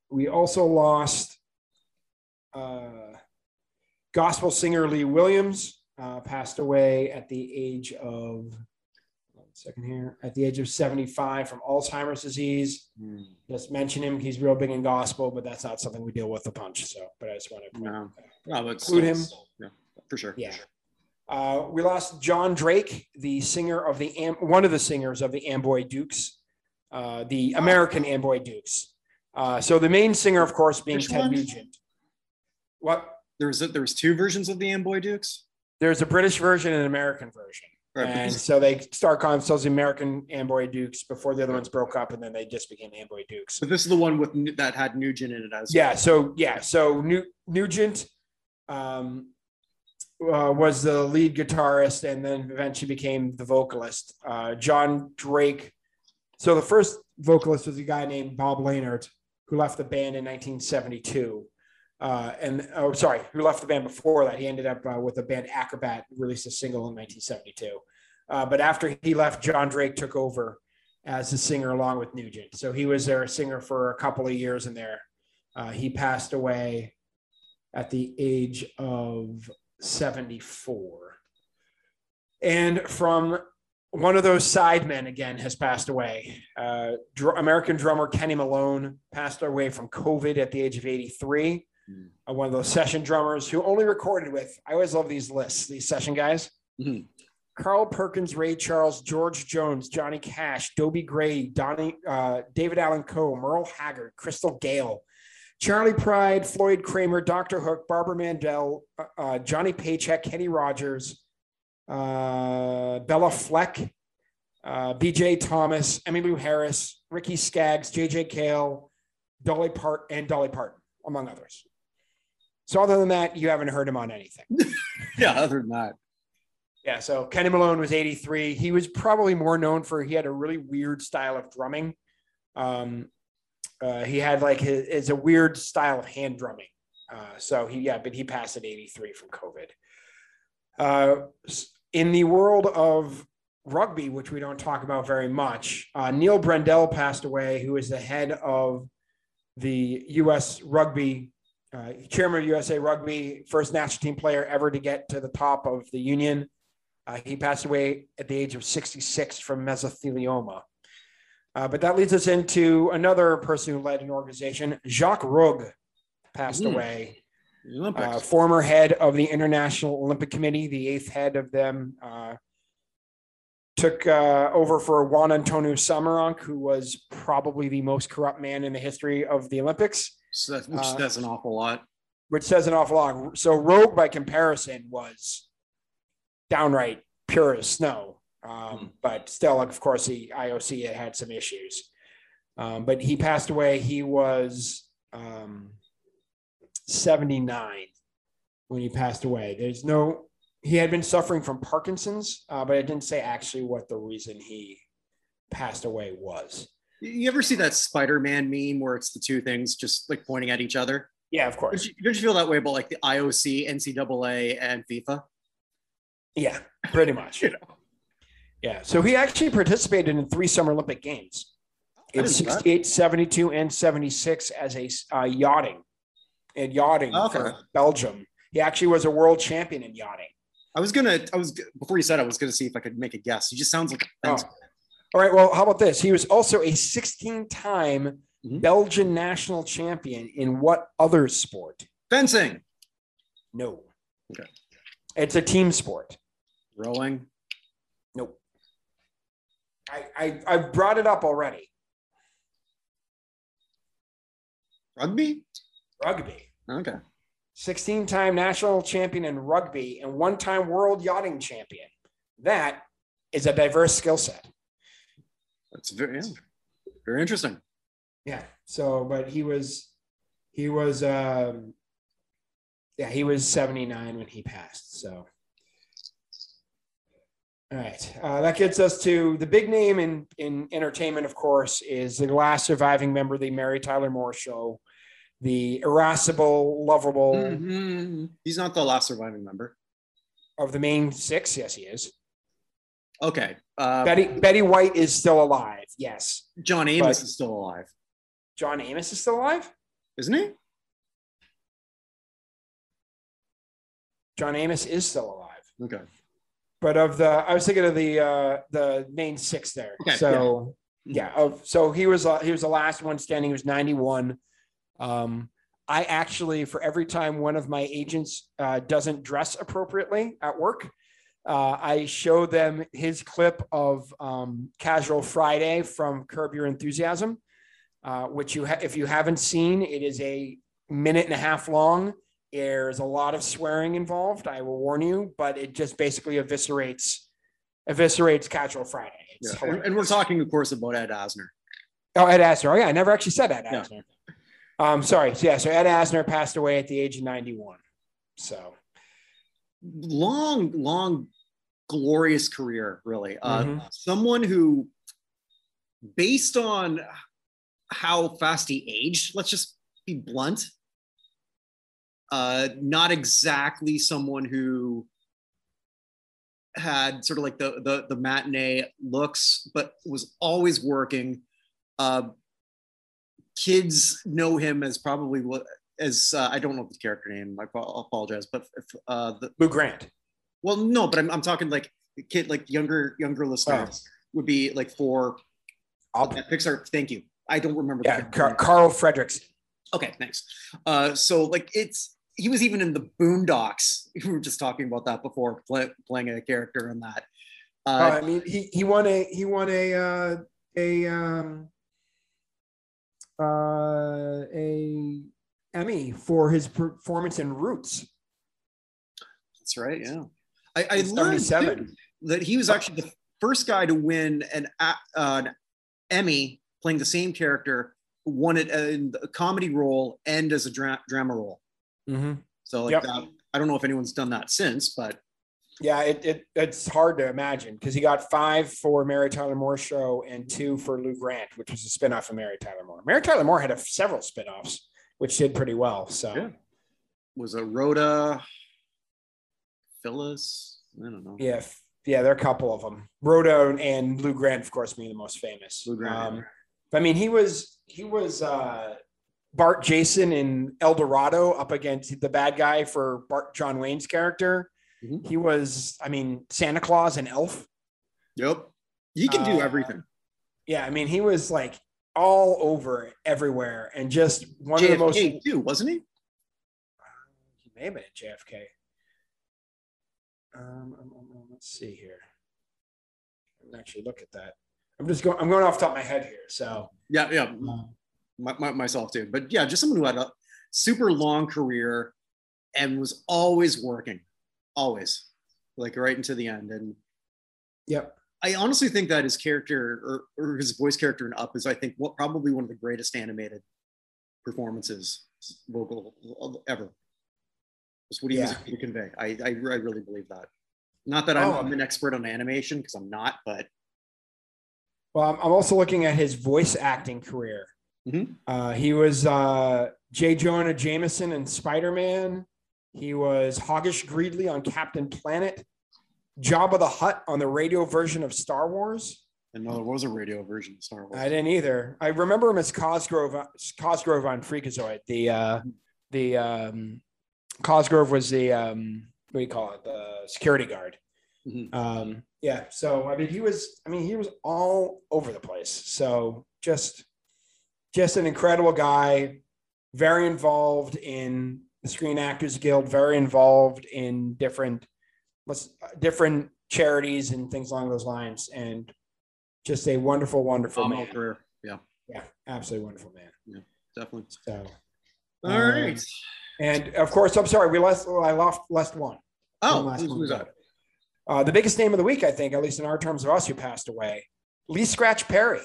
we also lost uh, gospel singer Lee Williams, uh, passed away at the age of second here, at the age of 75 from Alzheimer's disease. Mm. Just mention him. He's real big in gospel, but that's not something we deal with a bunch. So, but I just want to no. no, include him. Yeah, for sure. Yeah. Uh, we lost John Drake, the singer of the Am- one of the singers of the Amboy Dukes, uh, the American Amboy Dukes. Uh, so the main singer, of course, being Which Ted one? Nugent. What? There's a, there was two versions of the Amboy Dukes. There's a British version and an American version. Right, and so they start calling themselves the American Amboy Dukes before the other ones broke up, and then they just became Amboy Dukes. But this is the one with that had Nugent in it as yeah. Well. So yeah, so New, Nugent um, uh, was the lead guitarist, and then eventually became the vocalist. Uh, John Drake. So the first vocalist was a guy named Bob Leonard, who left the band in 1972 uh, and oh, sorry, who left the band before that. He ended up uh, with the band Acrobat, released a single in 1972. Uh, but after he left, John Drake took over as the singer along with Nugent. So he was their singer for a couple of years in there. He passed away at the age of 74. And from one of those sidemen again has passed away. Uh, dr- American drummer Kenny Malone passed away from COVID at the age of 83. Mm. Uh, one of those session drummers who only recorded with, I always love these lists, these session guys. Mm-hmm. Carl Perkins, Ray Charles, George Jones, Johnny Cash, Dobie Gray, Donnie, uh, David Allan Coe, Merle Haggard, Crystal Gayle, Charley Pride, Floyd Cramer, Dr. Hook, Barbara Mandrell, uh, uh Johnny Paycheck, Kenny Rogers, uh, Béla Fleck, uh, BJ Thomas, Emmylou Harris, Ricky Skaggs, JJ Cale, Dolly Part, and Dolly Parton, among others. So other than that, you haven't heard him on anything. yeah, other than that. Yeah, so Kenny Malone was 83. He was probably more known for he had a really weird style of drumming. Um, uh, he had like his, it's a weird style of hand drumming. Uh, so he yeah, but he passed at 83 from COVID. Uh, in the world of rugby, which we don't talk about very much, uh, Neil Brendel passed away, who is the head of the U.S. Rugby, uh, chairman of USA Rugby, first national team player ever to get to the top of the union. He passed away at the age of 66 from mesothelioma. Uh, but that leads us into another person who led an organization. Jacques Rogge passed mm. away uh, former head of the International Olympic Committee, the eighth head of them, uh, took uh, over for Juan Antonio Samaranch, who was probably the most corrupt man in the history of the Olympics. So that, which uh, says an awful lot. Which says an awful lot. So Rogge, by comparison, was downright pure as snow. Um. But still, of course, the IOC had, had some issues. Um, but he passed away. He was um, 79 when he passed away. There's no, he had been suffering from Parkinson's, uh, but it didn't say actually what the reason he passed away was. You ever see that Spider Man meme where it's the two things just like pointing at each other? Yeah, of course. Don't you, don't you feel that way about like the IOC, NCAA, and FIFA? Yeah, pretty much. you know. Yeah. So he actually participated in three Summer Olympic Games in 68, 72, and 76 as a uh, yachting in yachting okay. for Belgium. He actually was a world champion in yachting. I was gonna. I was before you said. I was gonna see if I could make a guess. He just sounds like. A oh. All right. Well, how about this? He was also a 16-time mm-hmm. Belgian national champion in what other sport? Fencing. No. Okay. It's a team sport. Rowing. I I I brought it up already. Rugby. Rugby. Okay. 16 time national champion in rugby and one time world yachting champion. That is a diverse skill set. That's very, yeah, very interesting. Yeah. So, but he was, he was, um, yeah, he was 79 when he passed. So, all right. Uh, that gets us to the big name in, in entertainment, of course, is the last surviving member of the Mary Tyler Moore show, the irascible, lovable. Mm-hmm. He's not the last surviving member of the main six. Yes, he is. Okay. Uh, Betty Betty White is still alive. Yes. John Amos is still alive. John Amos is still alive, isn't he? John Amos is still alive. Okay. But of the, I was thinking of the uh, the main six there. Okay, so yeah. yeah, of so he was uh, he was the last one standing. He was ninety one. Um, I actually, for every time one of my agents uh, doesn't dress appropriately at work, uh, I show them his clip of um, Casual Friday from Curb Your Enthusiasm, uh, which you, ha- if you haven't seen, it is a minute and a half long. There's a lot of swearing involved. I will warn you, but it just basically eviscerates eviscerates Casual Friday. Yeah. And, and, we're talking, of course, about Ed Asner. Oh, Ed Asner. Oh, yeah, I never actually said Ed Asner. Yeah. Um, sorry. So, yeah. So Ed Asner passed away at the age of 91. So long, long, glorious career, really. Uh, mm-hmm. Someone who, based on how fast he aged, let's just be blunt, uh, not exactly someone who had sort of like the the, the matinee looks, but was always working. Uh, kids know him as probably what as uh, I don't know the character name. I apologize, but if, uh, the Lou Grant. Well, no, but I'm, I'm talking like kid like younger younger listeners would be like for uh, Pixar. Thank you. I don't remember. Yeah, Car- Carl Fredericks. Okay, thanks. Uh, so like it's he was even in the Boondocks. We were just talking about that before, play, playing a character in that. Uh, Uh, I mean, he he won a he won a uh, a um, uh, a Emmy for his performance in Roots. that's right. Yeah, I, I learned 77. too that he was actually the first guy to win an, uh, an Emmy playing the same character, won it in a comedy role and as a dra- drama role. Mm-hmm. So like Yep. that, I don't know if anyone's done that since, but Yeah, it, it it's hard to imagine because he got five for Mary Tyler Moore show and two for Lou Grant, which was a spinoff of Mary Tyler Moore. Mary Tyler Moore had a, several spinoffs, which did pretty well. So Yeah. was a Rhoda, Phyllis. I don't know. yeah, yeah, there are a couple of them. Rhoda and Lou Grant, of course, being the most famous. Lou Grant, Um. I mean, he was he was uh, Bart Jason in El Dorado up against the bad guy for Bart John Wayne's character. Mhm. He was, I mean, Santa Claus and Elf. Yep. He can do Uh, everything. Yeah, I mean, he was like all over everywhere and just one of the most. JFK too, wasn't he? He may have been at JFK. Um, um, um, um, let's see here. I can actually look at that. I'm just going. I'm going off the top of my head here. So, Yeah, yeah. um, My, my, myself too. But yeah, just someone who had a super long career and was always working, always, like right into the end. And yep. I honestly think that his character or, or his voice character in Up is, I think, what probably one of the greatest animated performances vocal ever. Just what he Yeah. to convey. I, I, I really believe that. Not that I'm, Oh. I'm an expert on animation because I'm not, but Well, I'm also looking at his voice acting career. Mhm. Uh, he was uh, J. Jonah Jameson in Spider Man. He was Hoggish Greedley on Captain Planet. Jabba the Hutt on the radio version of Star Wars. I know there was a radio version of Star Wars. I didn't either. I remember him as Cosgrove, Cosgrove on Freakazoid. The uh, the um, Cosgrove was the um, what do you call it? The security guard. Mhm. Um, yeah. So I mean, he was. I mean, he was all over the place. So just just an incredible guy. Very involved in the Screen Actors Guild. Very involved in different different charities and things along those lines. And just a wonderful, wonderful Phenomenal man. career. Yeah, Yeah, absolutely wonderful man. Yeah, definitely. So, All Um, right. and of course, I'm sorry, we lost. I lost last one. Oh, One last who's, one who's that? Uh, the biggest name of the week, I think, at least in our terms of us who passed away, Lee Scratch Perry,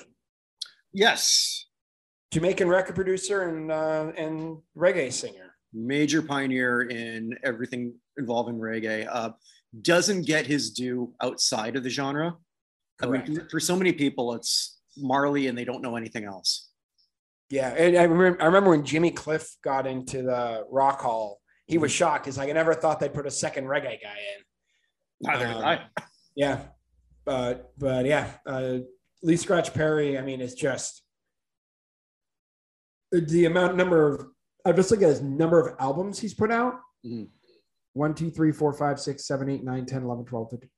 Yes, Jamaican record producer and uh, and reggae singer. major pioneer in everything involving reggae. Uh, doesn't get his due outside of the genre. I mean, for so many people, it's Marley, and they don't know anything else. Yeah, and I remember, I remember when Jimmy Cliff got into the Rock Hall, he was shocked. He's like, I never thought they'd put a second reggae guy in. Neither did Um, I. Yeah, but but yeah, uh, Lee Scratch Perry. I mean, it's just the amount number of. I'm just looking at his number of albums he's put out. Mhm. One, two, three, four, five, six, seven, eight, nine, 10, 11, 12, 13.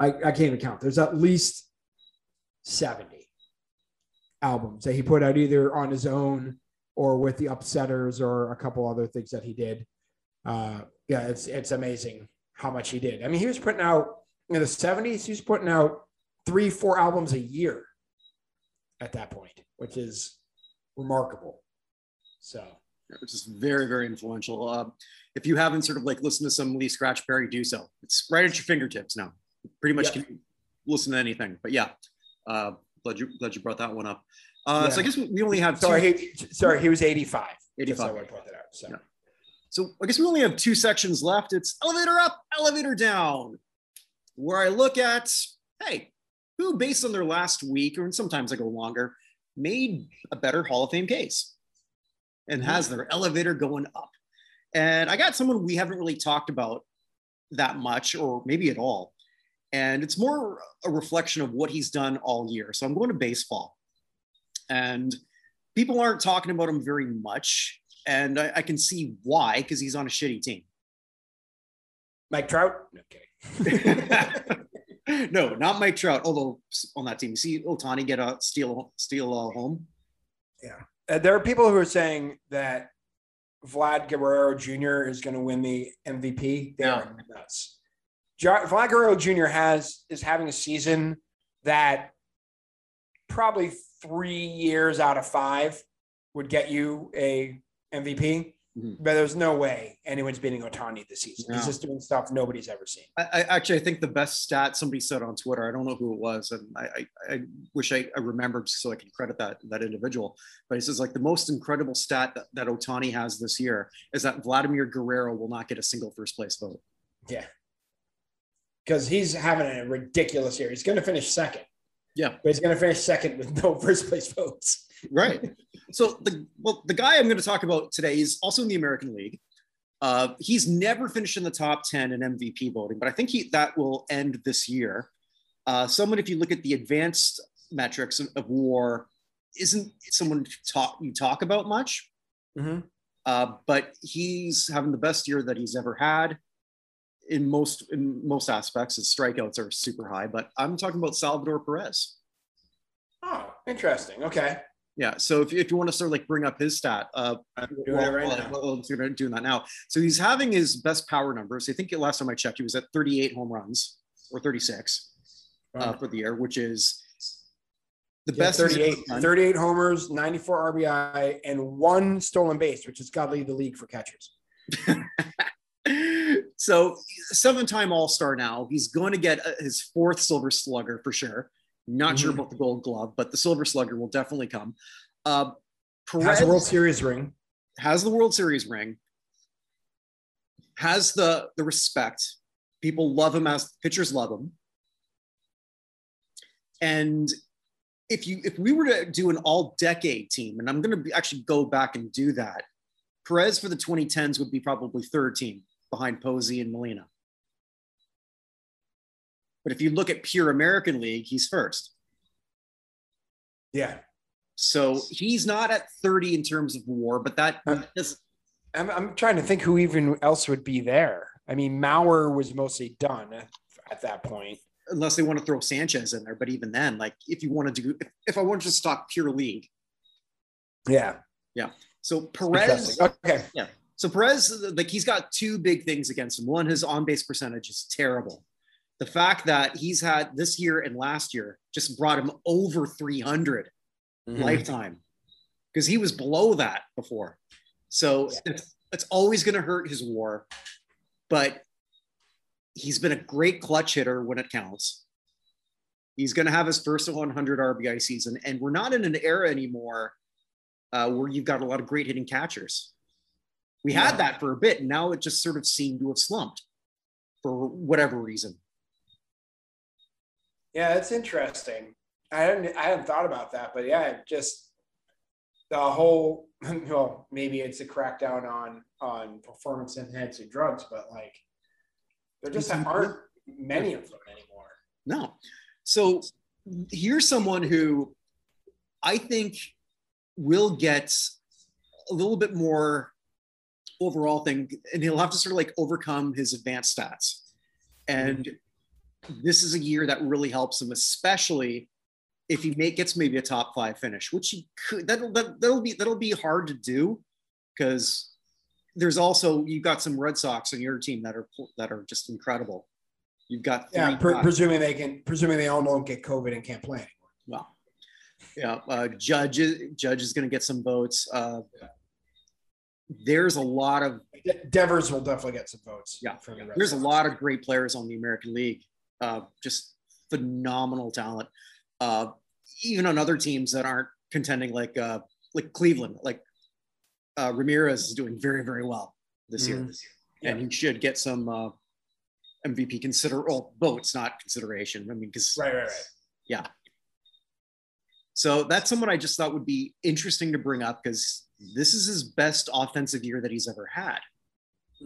I, I can't even count. There's at least 70 albums that he put out either on his own or with the Upsetters or a couple other things that he did. Uh, yeah, it's it's amazing how much he did. I mean, he was putting out in the 70s, he was putting out three, four albums a year at that point, which is remarkable. So, which is very, very influential. Uh, if you haven't sort of like listened to some Lee Scratch Perry, do so. It's right at your fingertips now. Pretty much Yep. can listen to anything. But yeah, uh, glad you glad you brought that one up. Uh, So I guess we only have sorry, two, he, sorry, he was 85. Just 85. so I would point that out. So, Yeah. So I guess we only have two sections left. It's elevator up, elevator down, where I look at, hey, who based on their last week, or sometimes I go longer, made a better Hall of Fame case and mm-hmm. has their elevator going up. And I got someone we haven't really talked about that much, or maybe at all. And it's more a reflection of what he's done all year. So I'm going to baseball. And people aren't talking about him very much and I, I can see why because he's on a shitty team. Mike Trout. Okay. no, not Mike Trout. Although on that team, you see Ohtani get a steal steal uh, home. Yeah, uh, there are people who are saying that Vlad Guerrero Jr. is going to win the MVP. They are nuts. Vlad Guerrero Jr. has is having a season that probably three years out of five would get you a MVP. Mm-hmm. But there's no way anyone's beating Ohtani this season. No. He's just doing stuff nobody's ever seen. I, I, actually I think the best stat somebody said on Twitter. I don't know who it was, and I I, I wish I, remembered so I can credit that that individual. But he says like the most incredible stat that, that Ohtani has this year is that Vladimir Guerrero will not get a single first place vote. Yeah, because he's having a ridiculous year. He's going to finish second. Yeah, but he's going to finish second with no first place votes. Right. So the well, the guy I'm going to talk about today is also in the American League. Uh, he's never finished in the top 10 in MVP voting, but I think he that will end this year. Uh, someone, if you look at the advanced metrics of, of war, isn't someone talk you talk about much. Mm-hmm. Uh, but he's having the best year that he's ever had in most in most aspects. His strikeouts are super high, but I'm talking about Salvador Perez. Oh, interesting. Okay. Yeah. So if, if you want to sort of like bring up his stat, uh, well, right well, well, well, doing that now. So he's having his best power numbers. I think last time I checked, he was at 38 home runs or 36 uh, for the year, which is the yeah, best 38, 38 homers, 94 RBI, and one stolen base, which has got to lead the league for catchers. so seven time All Star now. He's going to get uh, his fourth Silver Slugger for sure. Not mm-hmm. sure about the Gold Glove, but the Silver Slugger will definitely come. Uh, Perez has a World Series ring. Has the World Series ring. Has the the respect. People love him as pitchers love him. And if you if we were to do an all decade team, and I'm going to actually go back and do that, Perez for the 2010s would be probably third team behind Posey and Molina. But if you look at pure American League, he's first. Yeah. So he's not at 30 in terms of war, but that is. I'm, I'm trying to think who even else would be there. I mean, Mauer was mostly done at that point. Unless they want to throw Sanchez in there. But even then, like if you wanted to, do, if, if I wanted to stock pure league. Yeah. Yeah. So Perez. Okay. Yeah. So Perez, like he's got two big things against him. One, his on base percentage is terrible. The fact that he's had this year and last year just brought him over 300 mm-hmm. lifetime because he was below that before. So yeah. it's, it's always going to hurt his war, but he's been a great clutch hitter when it counts. He's going to have his first 100 RBI season, and we're not in an era anymore uh, where you've got a lot of great hitting catchers. We yeah. had that for a bit, and now it just sort of seemed to have slumped for whatever reason. Yeah, it's interesting. I hadn't I hadn't thought about that, but yeah, just the whole well, maybe it's a crackdown on on performance enhancing drugs, but like there just mm-hmm. aren't many of them anymore. No. So here's someone who I think will get a little bit more overall thing, and he'll have to sort of like overcome his advanced stats. And this is a year that really helps him, especially if he make, gets maybe a top five finish, which he could. That'll that, that'll be that'll be hard to do because there's also you've got some Red Sox on your team that are that are just incredible. You've got yeah, pre- presuming they can, presuming they all don't get COVID and can't play anymore. Well, yeah, uh, Judge Judge is going to get some votes. Uh, there's a lot of Devers will definitely get some votes. Yeah, the there's a lot of great players on the American League. Uh, just phenomenal talent. Uh, even on other teams that aren't contending, like uh, like Cleveland, like uh, Ramirez is doing very very well this mm-hmm. year, yeah. and he should get some uh, MVP consider. Well, votes, not consideration. I mean, because right, right, right. Yeah. So that's someone I just thought would be interesting to bring up because this is his best offensive year that he's ever had.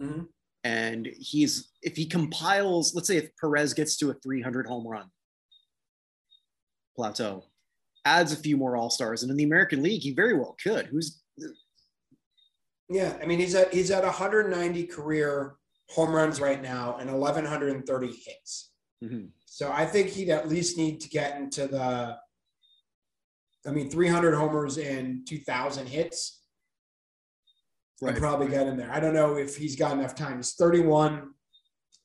Mm-hmm. And he's, if he compiles, let's say if Perez gets to a 300 home run plateau, adds a few more All Stars, and in the American League, he very well could. Who's, yeah, I mean, he's at he's at 190 career home runs right now and 1,130 hits. Mm-hmm. So I think he'd at least need to get into the, I mean, 300 homers and 2,000 hits. Right. And probably get in there. I don't know if he's got enough time. He's 31.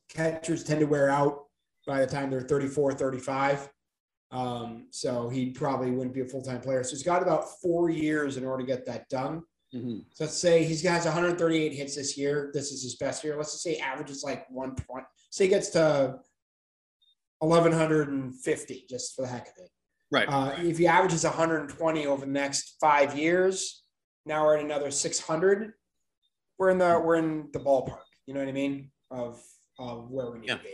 Catchers tend to wear out by the time they're 34, 35. Um, so he probably wouldn't be a full time player. So he's got about four years in order to get that done. Mm-hmm. So let's say he's got 138 hits this year. This is his best year. Let's just say he averages like 120. Say he gets to 1150 just for the heck of it. Right. Uh, if he averages 120 over the next five years, now we're at another 600. We're in the we're in the ballpark. You know what I mean? Of of where we need yeah. to be.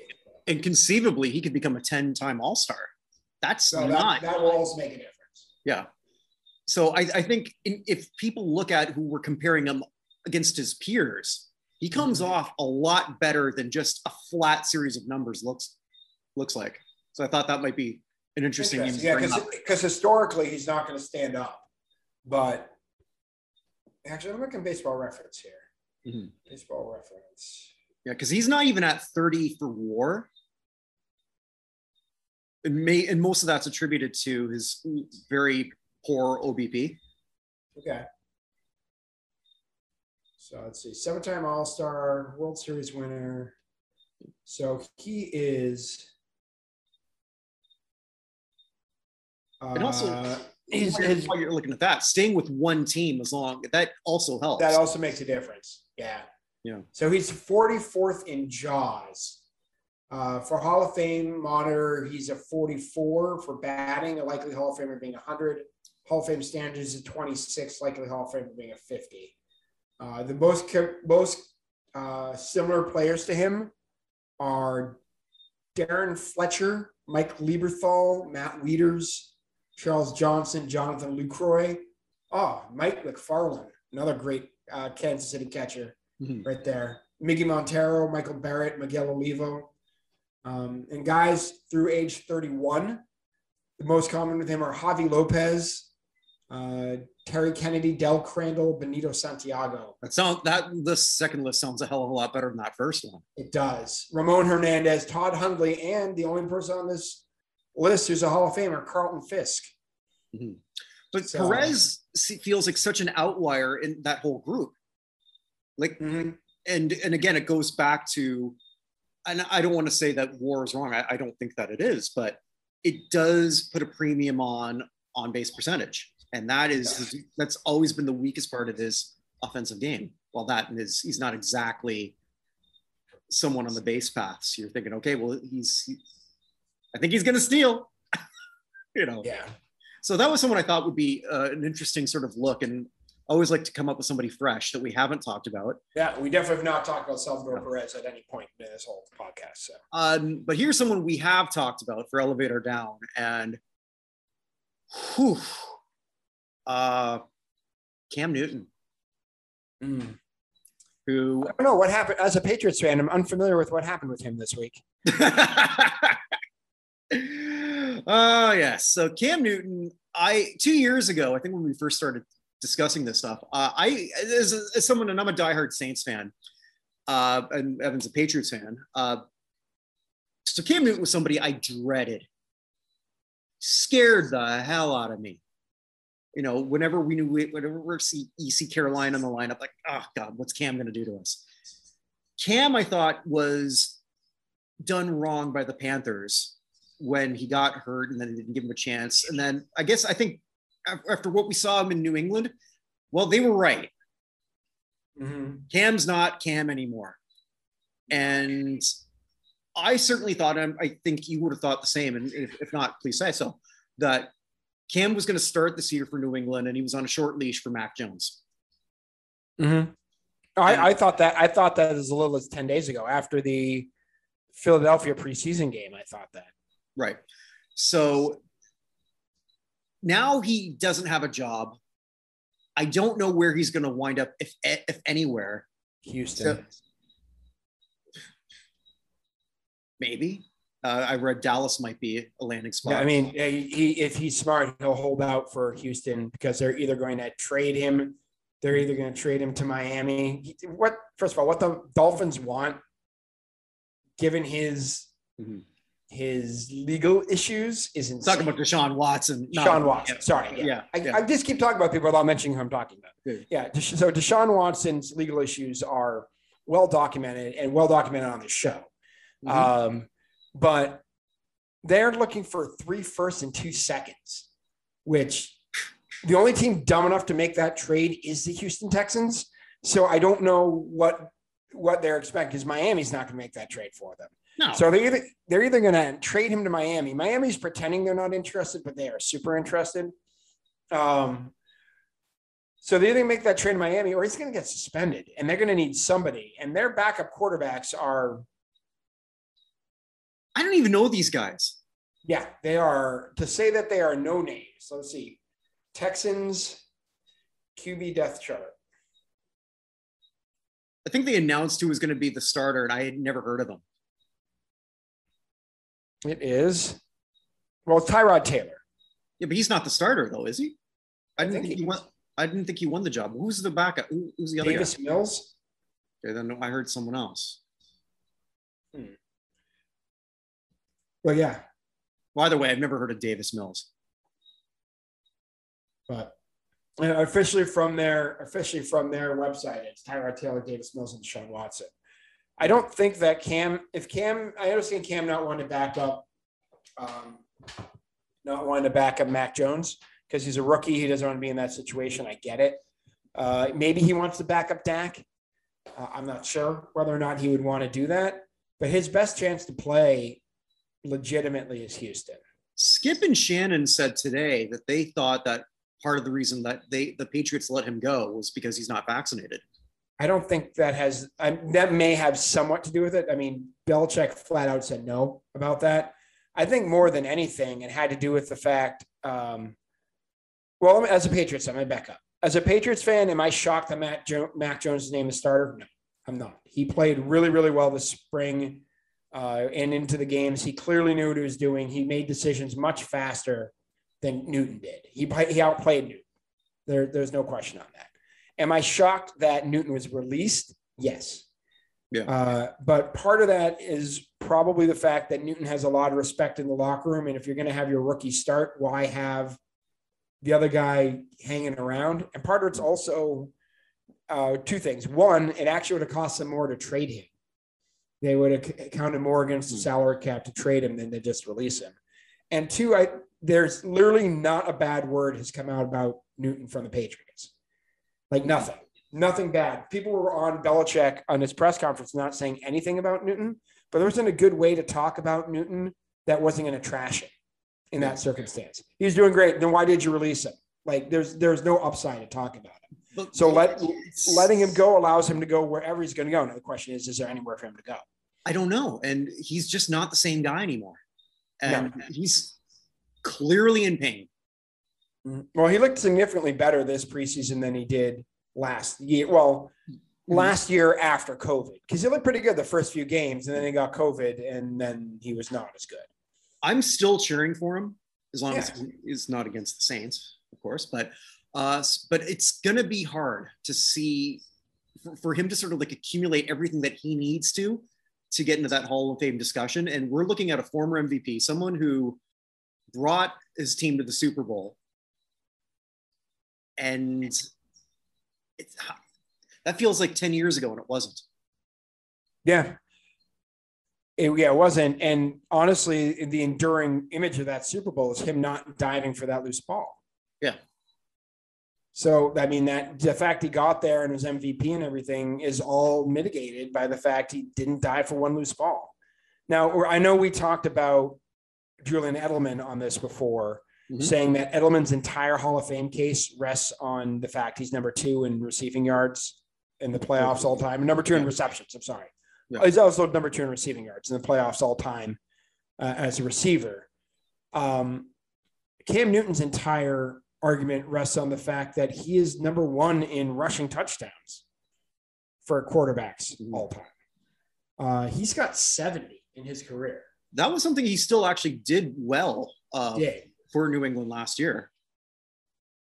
And conceivably, he could become a 10 time All Star. That's so not. That, that will also make a difference. Yeah. So I, I think in, if people look at who we're comparing him against his peers, he comes mm-hmm. off a lot better than just a flat series of numbers looks looks like. So I thought that might be an interesting. interesting. Yeah, because historically he's not going to stand up, but actually I'm looking baseball reference here. Mm-hmm. Baseball reference. Yeah, because he's not even at 30 for WAR. And, may, and most of that's attributed to his very poor OBP. Okay. So let's see, seven-time All-Star, World Series winner. So he is. And also, uh, his, his, while you're looking at that, staying with one team as long that also helps. That also makes a difference. Yeah. Yeah. So he's 44th in JAWS. Uh, for Hall of Fame monitor, he's a 44 for batting, a likely Hall of Famer being 100. Hall of Fame standards is 26, likely Hall of Famer being a 50. Uh, the most most uh, similar players to him are Darrin Fletcher, Mike Lieberthal, Matt Wieters, Charles Johnson, Jonathan Lucroy. Oh, Mike Macfarlane, another great uh, Kansas City catcher mm-hmm. right there. Miggy Montero, Michael Barrett, Miguel Olivo. Um, and guys through age 31, the most common with him are Javy Lopez, uh, Terry Kennedy, Del Crandall, Benito Santiago. That sounds that the second list sounds a hell of a lot better than that first one. It does. Ramon Hernandez, Todd Hundley, and the only person on this list who's a Hall of Famer, Carlton Fisk. Mm-hmm. But so, Perez feels like such an outlier in that whole group. Like, mm-hmm. and and again, it goes back to, and I don't want to say that WAR is wrong. I, I don't think that it is, but it does put a premium on on base percentage, and that is his, that's always been the weakest part of his offensive game. While that is he's not exactly someone on the base paths. You're thinking, okay, well, he's, he, I think he's going to steal. you know. Yeah. So that was someone I thought would be uh, an interesting sort of look, and always like to come up with somebody fresh that we haven't talked about. Yeah, we definitely have not talked about Salvador. Perez at any point in this whole podcast. So, um, but here's someone we have talked about for Elevator Down, and whew, uh, Cam Newton. Mm. Who I don't know what happened as a Patriots fan. I'm unfamiliar with what happened with him this week. Oh yes. So Cam Newton, I two years ago, I think when we first started discussing this stuff, uh, I as, as, someone, and I'm a diehard Saints fan, uh, and Evan's a Patriots fan. Uh, so Cam Newton was somebody I dreaded, scared the hell out of me. You know, whenever we knew, we, whenever we see EC Carolina in the lineup, like, oh God, what's Cam going to do to us? Cam, I thought was done wrong by the Panthers when he got hurt and then they didn't give him a chance. And then I guess I think after what we saw him in New England, well, they were right. Mm-hmm. Cam's not Cam anymore. And I certainly thought, and I think you would have thought the same, and if, if not, please say so, that Cam was going to start this year for New England and he was on a short leash for Mac Jones. Mm-hmm. I, I thought that I thought that as little as 10 days ago after the Philadelphia preseason game. I thought that. Right. So now he doesn't have a job. I don't know where he's going to wind up, if if anywhere. Houston. So, maybe. Uh, I read Dallas might be a landing spot. Yeah, I mean, he, if he's smart, he'll hold out for Houston because they're either going to trade him, they're either going to trade him to Miami. What first of all, what the Dolphins want given his Mhm. His legal issues, is insane. Talking about Deshaun Watson. Deshaun Watson. Yeah. Sorry. Yeah. Yeah. I, yeah. I just keep talking about people without mentioning who I'm talking about. Good. Yeah. So Deshaun Watson's legal issues are well documented and well documented on the show. Mhm. Um, but they're looking for three firsts and two seconds, which the only team dumb enough to make that trade is the Houston Texans. So I don't know what what they're expecting because Miami's not going to make that trade for them. No. So they're either they're either going to trade him to Miami. Miami's pretending they're not interested, but they are super interested. Um, so they either make that trade to Miami or he's going to get suspended, and they're going to need somebody. And their backup quarterbacks are, I don't even know these guys. yeah, they are. To say that they are no names. Let's see, Texans QB death chart. I think they announced who was going to be the starter, and I had never heard of him. It is well, Tyrod Taylor. Yeah, but he's not the starter though, is he? I didn't think think, he won. I didn't think he won the job. Who's the backup? Who, who's the other Davis Mills. Okay, then I heard someone else. Hmm. Well, yeah, By the way, I've never heard of Davis Mills. But officially from their officially from their website, it's Tyrod Taylor, Davis Mills, and Sean Watson. I don't think that Cam, if Cam, I understand Cam not wanting to back up, um, not wanting to back up Mac Jones because he's a rookie. He doesn't want to be in that situation. I get it. Uh, maybe he wants to back up Dak. Uh, I'm not sure whether or not he would want to do that, but his best chance to play legitimately is Houston. Skip and Shannon said today that they thought that part of the reason that they the Patriots let him go was because he's not vaccinated. I don't think that has I, that may have somewhat to do with it. I mean, Belichick flat out said no about that. I think more than anything, it had to do with the fact. Um, well, as a Patriots fan, I back up. As a Patriots fan, am I shocked that Matt jo- Mac Jones name is named the starter? No, I'm not. He played really, really well this spring uh, and into the games. He clearly knew what he was doing. He made decisions much faster than Newton did. He he outplayed Newton. There, there's no question on that. Am I shocked that Newton was released? Yes. Yeah. Uh, but part of that is probably the fact that Newton has a lot of respect in the locker room. And if you're going to have your rookie start, why have the other guy hanging around? And part of it's also uh, two things. One, it actually would have cost them more to trade him. They would have counted more against the Hmm. salary cap to trade him than to just release him. And two, I there's literally not a bad word has come out about Newton from the Patriots. Like nothing, nothing bad. People were on Belichick on his press conference not saying anything about Newton, but there wasn't a good way to talk about Newton that wasn't going to trash him in that circumstance. He was doing great. Then why did you release him? Like there's there's no upside to talk about him. But So let letting him go allows him to go wherever he's going to go. Now the question is, is there anywhere for him to go? I don't know, and he's just not the same guy anymore, and he's clearly in pain. Well, he looked significantly better this preseason than he did last year. Well, last year after COVID, because he looked pretty good the first few games, and then he got COVID, and then he was not as good. I'm still cheering for him as long as Yeah. he's not against the Saints, of course. But uh, but it's gonna be hard to see for, for him to sort of like accumulate everything that he needs to to get into that Hall of Fame discussion. And we're looking at a former MVP, someone who brought his team to the Super Bowl, and it's that feels like 10 years ago and it wasn't. Yeah. It, yeah, it wasn't. And honestly, the enduring image of that Super Bowl is him not diving for that loose ball. Yeah. So, I mean, that the fact he got there and was MVP and everything is all mitigated by the fact he didn't dive for one loose ball. Now, I know we talked about Julian Edelman on this before, Mhm. saying that Edelman's entire Hall of Fame case rests on the fact he's number two in receiving yards in the playoffs all time, number two in receptions. I'm sorry. Yeah. He's also number two in receiving yards in the playoffs all time uh, as a receiver. Um, Cam Newton's entire argument rests on the fact that he is number one in rushing touchdowns for quarterbacks Mhm. all time. Uh, he's got 70 in his career. That was something he still actually did well uh, Yeah. For New England last year.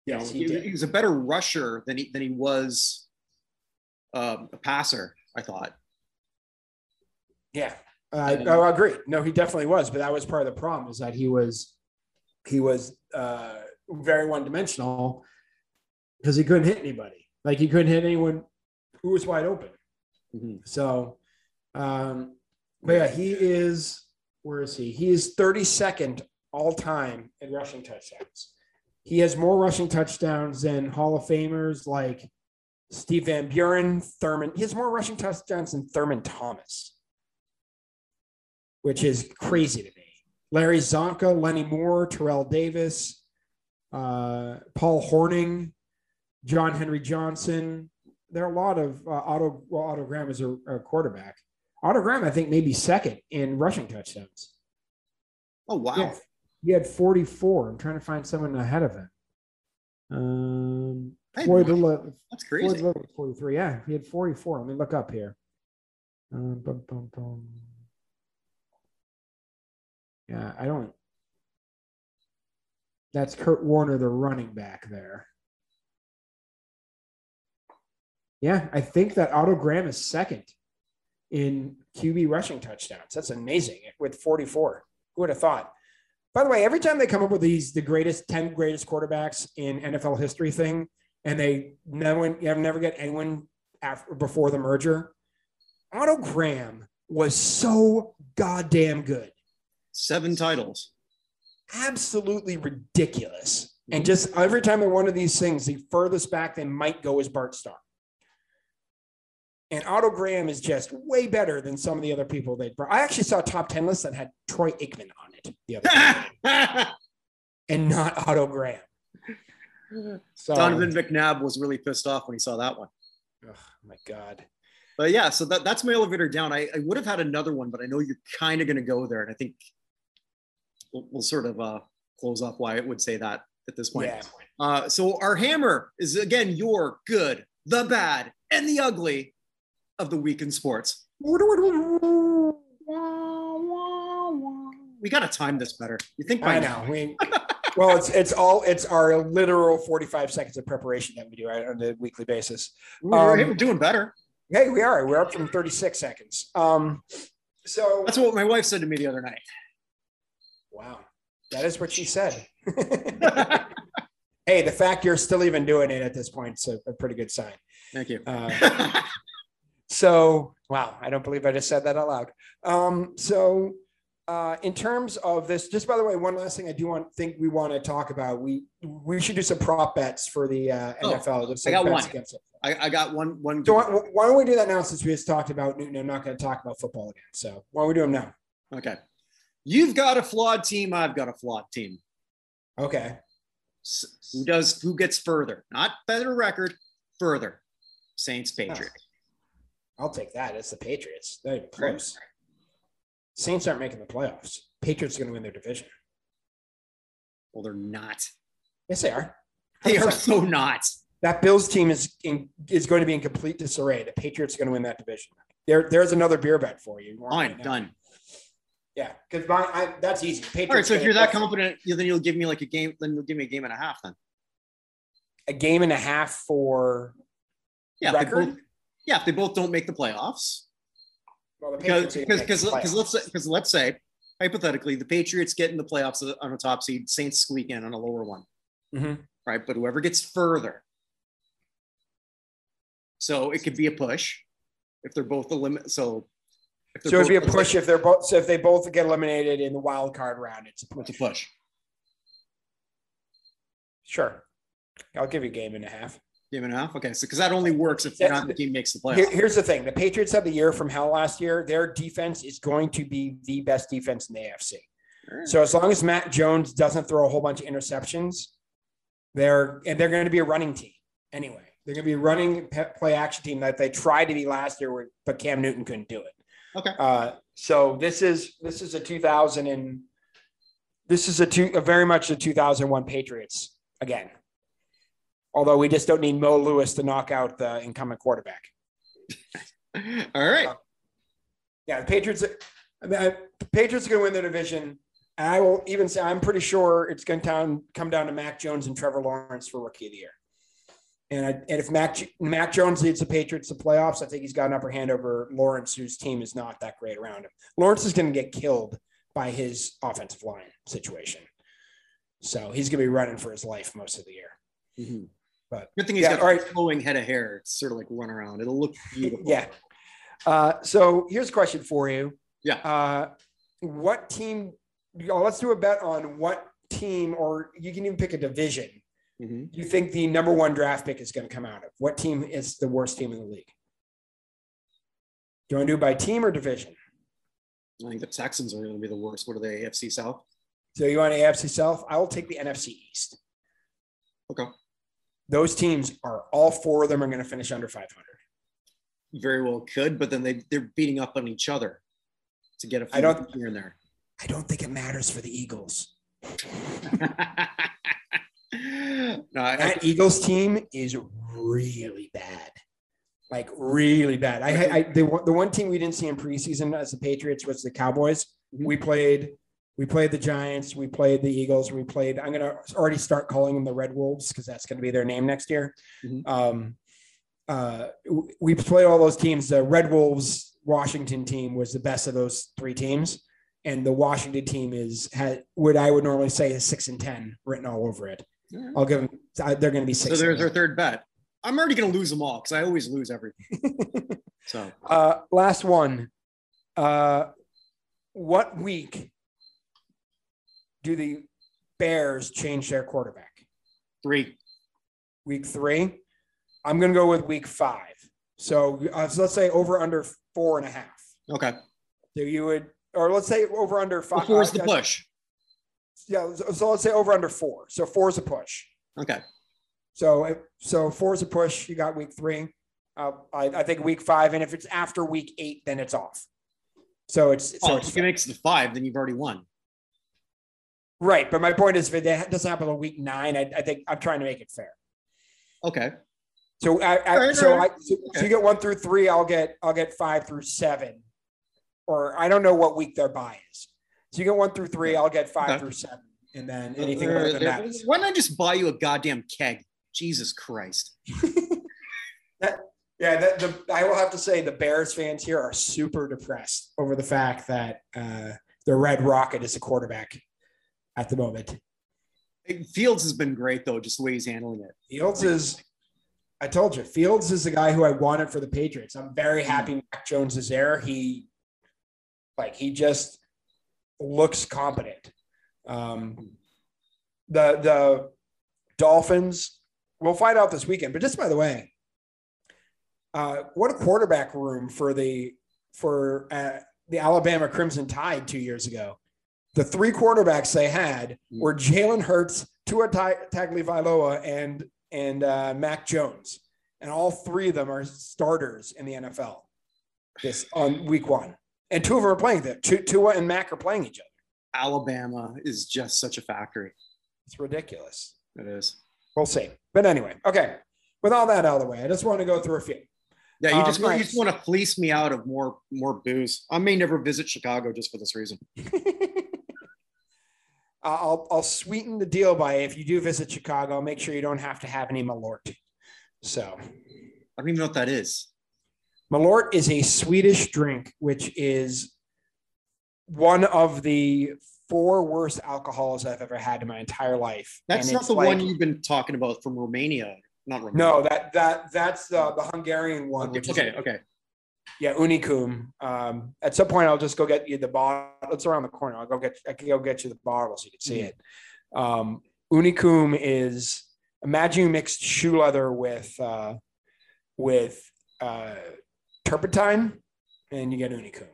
You know, he, he he was a better rusher than he than he was um, a passer. I thought. Yeah. I, I agree. No, he definitely was, but that was part of the problem is that he was he was uh, very one dimensional because he couldn't hit anybody. Like he couldn't hit anyone who was wide open. Mm-hmm. So, um, but yeah, he is. Where is he? He is 32nd all time in rushing touchdowns. He has more rushing touchdowns than Hall of Famers like Steve Van Buren, Thurman. He has more rushing touchdowns than Thurman Thomas, which is crazy to me. Larry Csonka, Lenny Moore, Terrell Davis, uh, Paul Hornung, John Henry Johnson. There are a lot of uh, Otto. Well, Otto Graham is a, a quarterback. Otto Graham, I think, maybe second in rushing touchdowns. Oh wow! Yeah, he had 44. I'm trying to find someone ahead of him. Um, Floyd Little, that's crazy. Floyd Little, 43. Yeah, he had 44. Let me look up here. Um, bum, bum, bum. Yeah, I don't. That's Kurt Warner, the running back there. Yeah, I think that Otto Graham is second in QB rushing touchdowns. That's amazing with 44. Who would have thought? By the way, every time they come up with these, the greatest 10 greatest quarterbacks in NFL history thing, and they never, you never get anyone after before the merger, Otto Graham was so goddamn good. Seven titles. Absolutely ridiculous. And mm-hmm. just every time in one of these things, the furthest back they might go is Bart Starr. And Otto Graham is just way better than some of the other people they brought. I actually saw a top 10 list that had Troy Aikman on the other and not Otto Graham. So, Donovan McNabb was really pissed off when he saw that one. Oh my God. But yeah, so that, that's my elevator down. I, I would have had another one, but I know you're kind of going to go there. And I think we'll, we'll sort of uh, close off why it would say that at this point. Yeah. Uh, so our hammer is again your good, the bad, and the ugly of the week in sports. We got to time this better. You think by I know. We, well, it's it's all it's our literal forty five seconds of preparation that we do right, on a weekly basis. We're, um, doing better. Hey, we are. We're up from thirty six seconds. Um, so that's what my wife said to me the other night. Wow, that is what she said. hey, the fact you're still even doing it at this point is a, a pretty good sign. Thank you. Uh, so, wow, I don't believe I just said that out loud. Um, so, uh, in terms of this, just by the way, one last thing I do want think we want to talk about. We we should do some prop bets for the uh, oh, NFL. I got one. I, I, got one. One. So why, why, don't we do that now? Since we just talked about Newton, I'm not going to talk about football again. So why don't we do them now? Okay. You've got a flawed team. I've got a flawed team. Okay. So who does? Who gets further? Not better record. Further. Saints Patriots. I'll take that. It's the Patriots. They're close. Saints aren't making the playoffs. Patriots are going to win their division. Well, they're not. Yes, they are. They are so not. That Bills team is in, is going to be in complete disarray. The Patriots are going to win that division. There, there's another beer bet for you. Fine, right done. Yeah, because that's easy. Patriots All right, so if you're that confident, then you'll give me like a game. Then you'll give me a game and a half. Then a game and a half for yeah, record yeah, if they both don't make the playoffs. Well, because because because let's because let's say hypothetically the Patriots get in the playoffs on a top seed, Saints squeak in on a lower one, mm-hmm. right? But whoever gets further, so it could be a push if they're both eliminated. So. So it'd be a push if they're both. So if they both get eliminated in the wild card round, it's a push. It's a push. Sure, I'll give you a game and a half. Game and a half. Okay, so because that only works if not the team makes the playoffs. Here, here's the thing: the Patriots had the year from hell last year. Their defense is going to be the best defense in the AFC. So as long as Mac Jones doesn't throw a whole bunch of interceptions, they're and they're going to be a running team anyway. They're going to be a running play action team that they tried to be last year, but Cam Newton couldn't do it. Okay. Uh, so this is this is a 2000 and this is a two a very much a 2001 Patriots again. Although we just don't need Mo Lewis to knock out the incumbent quarterback. All right. Uh, yeah, the Patriots. I mean, I, the Patriots are going to win the division. And I will even say I'm pretty sure it's going to come down to Mac Jones and Trevor Lawrence for Rookie of the Year. And, I, and if Mac, Mac Jones leads the Patriots to playoffs, I think he's got an upper hand over Lawrence, whose team is not that great around him. Lawrence is going to get killed by his offensive line situation. So he's going to be running for his life most of the year. Mm-hmm. But good thing he's yeah, got all right. a flowing head of hair. It's sort of like run around. It'll look beautiful. yeah. Uh, so here's a question for you. Yeah. Uh, what team? Let's do a bet on what team, or you can even pick a division. Mhm. You think the number one draft pick is going to come out of? What team is the worst team in the league? Do you want to do it by team or division? I think the Texans are going to be the worst. What are they? AFC South. So you want AFC South? I will take the NFC East. Okay. Those teams are all four of them are going to finish under 500. Very well could, but then they they're beating up on each other to get a I don't- here and there. I don't think it matters for the Eagles. no, I, That Eagles team is really bad. Like really bad. I, I the, one- the one team we didn't see in preseason as the Patriots was the Cowboys. Mhm. We played we played the Giants, we played the Eagles, we played. I'm gonna already start calling them the Red Wolves because that's gonna be their name next year. Mhm. Um, uh, we played all those teams. The Red Wolves Washington team was the best of those three teams, and the Washington team is had what I would normally say is six and ten written all over it. I'll give them. They're going to be six. so there's our third bet. I'm already going to lose them all because I always lose everything. so Uh, last one. Uh, what week do the Bears change their quarterback? three. Week three. I'm going to go with week five. So, uh, so let's say over under four and a half. Okay. So you would, or let's say over under five. Four's the uh, push. Yeah. So, so let's say over under four. So four is a push. Okay. So, if- so four is a push. You got week three. Uh, I, I think week five, and if it's after week eight, then it's off. So it's so Oh, it's if it makes it to five, then you've already won. Right. But my point is, if it doesn't happen on week nine, I, I think I'm trying to make it fair. Okay. So I, I Alright, so alright. I so, so you get one through three. I'll get I'll get five through seven, or I don't know what week their bye is. So you get one through three. I'll get five Okay. through seven, and then anything Uh, other than that. is- Why not I just buy you a goddamn keg? Jesus Christ. Yeah, the, the, I will have to say the Bears fans here are super depressed over the fact that uh, the Red Rocket is a quarterback at the moment. Fields has been great though, just the way he's handling it. Fields is, I told you, Fields is the guy who I wanted for the Patriots. I'm very happy Mac Jones is there. He, like, he just looks competent. Um, the the Dolphins, we'll find out this weekend. But just by the way, uh, what a quarterback room for the for uh, the Alabama Crimson Tide two years ago. The three quarterbacks they had were Jalen Hurts, Tua Ta- Tagovailoa, and and uh, Mac Jones, and all three of them are starters in the NFL this on week one, and two of them are playing there. Tu- Tua and Mac are playing each other. Alabama is just such a factory. It's ridiculous. It is. We'll see. But anyway, okay. With all that out of the way, I just want to go through a few. Yeah, you Um, just, want you just want to fleece me out of more more booze. I may never visit Chicago just for this reason. I'll I'll sweeten the deal by if you do visit Chicago, make sure you don't have to have any Malort. So I don't even know what that is. Malort is a Swedish drink, which is one of the four worst alcohols I've ever had in my entire life. That's And not the like- one you've been talking about from Romania. Not Romania. No, that that that's the the Hungarian one. Okay, Which is, okay, okay. Yeah, Unicum. Um, at some point, I'll just go get you the bottle. It's around the corner. I'll go get. I can go get you the bottle so you can see Mhm. it. Um, Unicum is imagine you mixed shoe leather with uh, with uh, turpentine, and you get Unicum.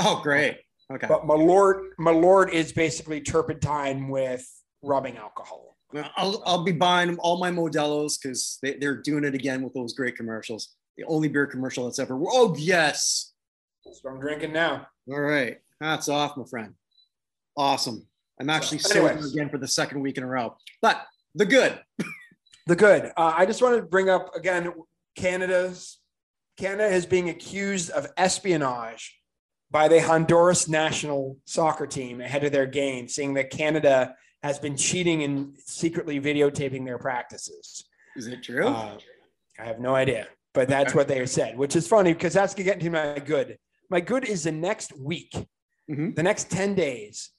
Oh, great. Okay. But Malort Malort is basically turpentine with rubbing alcohol. I'll, I'll be buying all my Modelo's because they, they're doing it again with those great commercials. The only beer commercial that's ever. Oh, yes. That's what I'm drinking now. All right. Hats off, my friend. Awesome. I'm actually So, sober again for the second week in a row. But the good. The good. Uh, I just wanted to bring up again Canada's Canada is being accused of espionage by the Honduras national soccer team ahead of their game, saying that Canada has been cheating and secretly videotaping their practices. Is it true? Uh, I have no idea, but that's what they said, which is funny because that's getting to my good. My good is the next week, Mhm. the next 10 days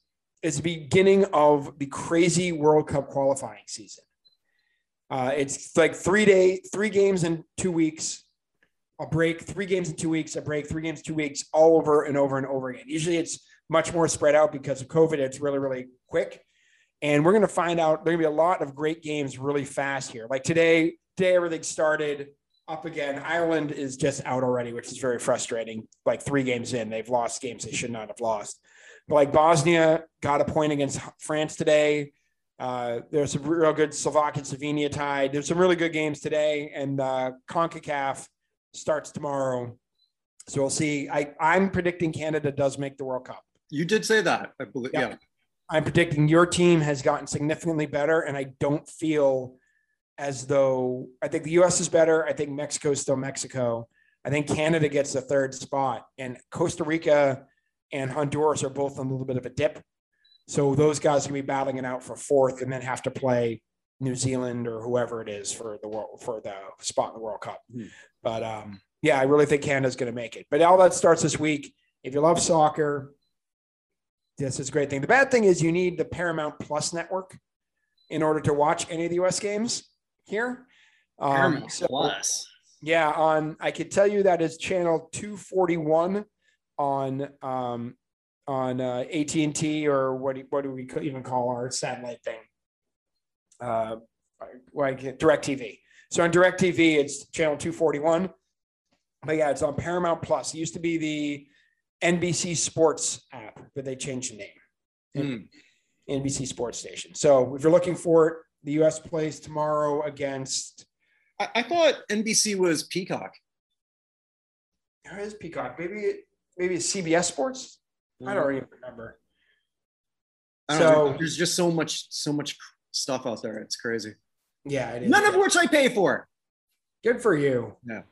is the beginning of the crazy World Cup qualifying season. Uh, it's like three day, three games in two weeks, a break, three games in two weeks, a break, three games, two weeks, all over and over and over again. Usually it's much more spread out because of COVID. It's really, really quick. And we're going to find out there are going to be a lot of great games really fast here. Like today, today everything started up again. Ireland is just out already, which is very frustrating. Like three games in, they've lost games they should not have lost. But like Bosnia got a point against France today. Uh, there's some real good Slovakia Slovenia tied. There's some really good games today, and uh, Concacaf starts tomorrow. So we'll see. I, I'm predicting Canada does make the World Cup. You did say that. I believe. Yeah. Yeah. I'm predicting your team has gotten significantly better, and I don't feel as though I think the U.S. is better. I think Mexico is still Mexico. I think Canada gets the third spot, and Costa Rica and Honduras are both on a little bit of a dip. So those guys can be battling it out for fourth, and then have to play New Zealand or whoever it is for the world for the spot in the World Cup. Hmm. But um, yeah, I really think Canada's going to make it. But all that starts this week. If you love soccer, this is a great thing. The bad thing is you need the Paramount Plus network in order to watch any of the US games here. Um, Paramount so- Plus. yeah, on I could tell you that is channel 241 on um on uh, AT&T or what do, what do we even call our satellite thing? Uh like Direct TV. So on Direct TV it's channel 241. But yeah, it's on Paramount Plus. It used to be the NBC Sports app, but they changed the name. Hmm. NBC Sports Station. So if you're looking for it, the US plays tomorrow against I, I thought NBC was Peacock. How is Peacock? Maybe maybe it's CBS Sports. I don't even remember. Don't know. So- there's just so much, so much stuff out there. It's crazy. Yeah, it is. None of which I pay for. Good for you. Yeah.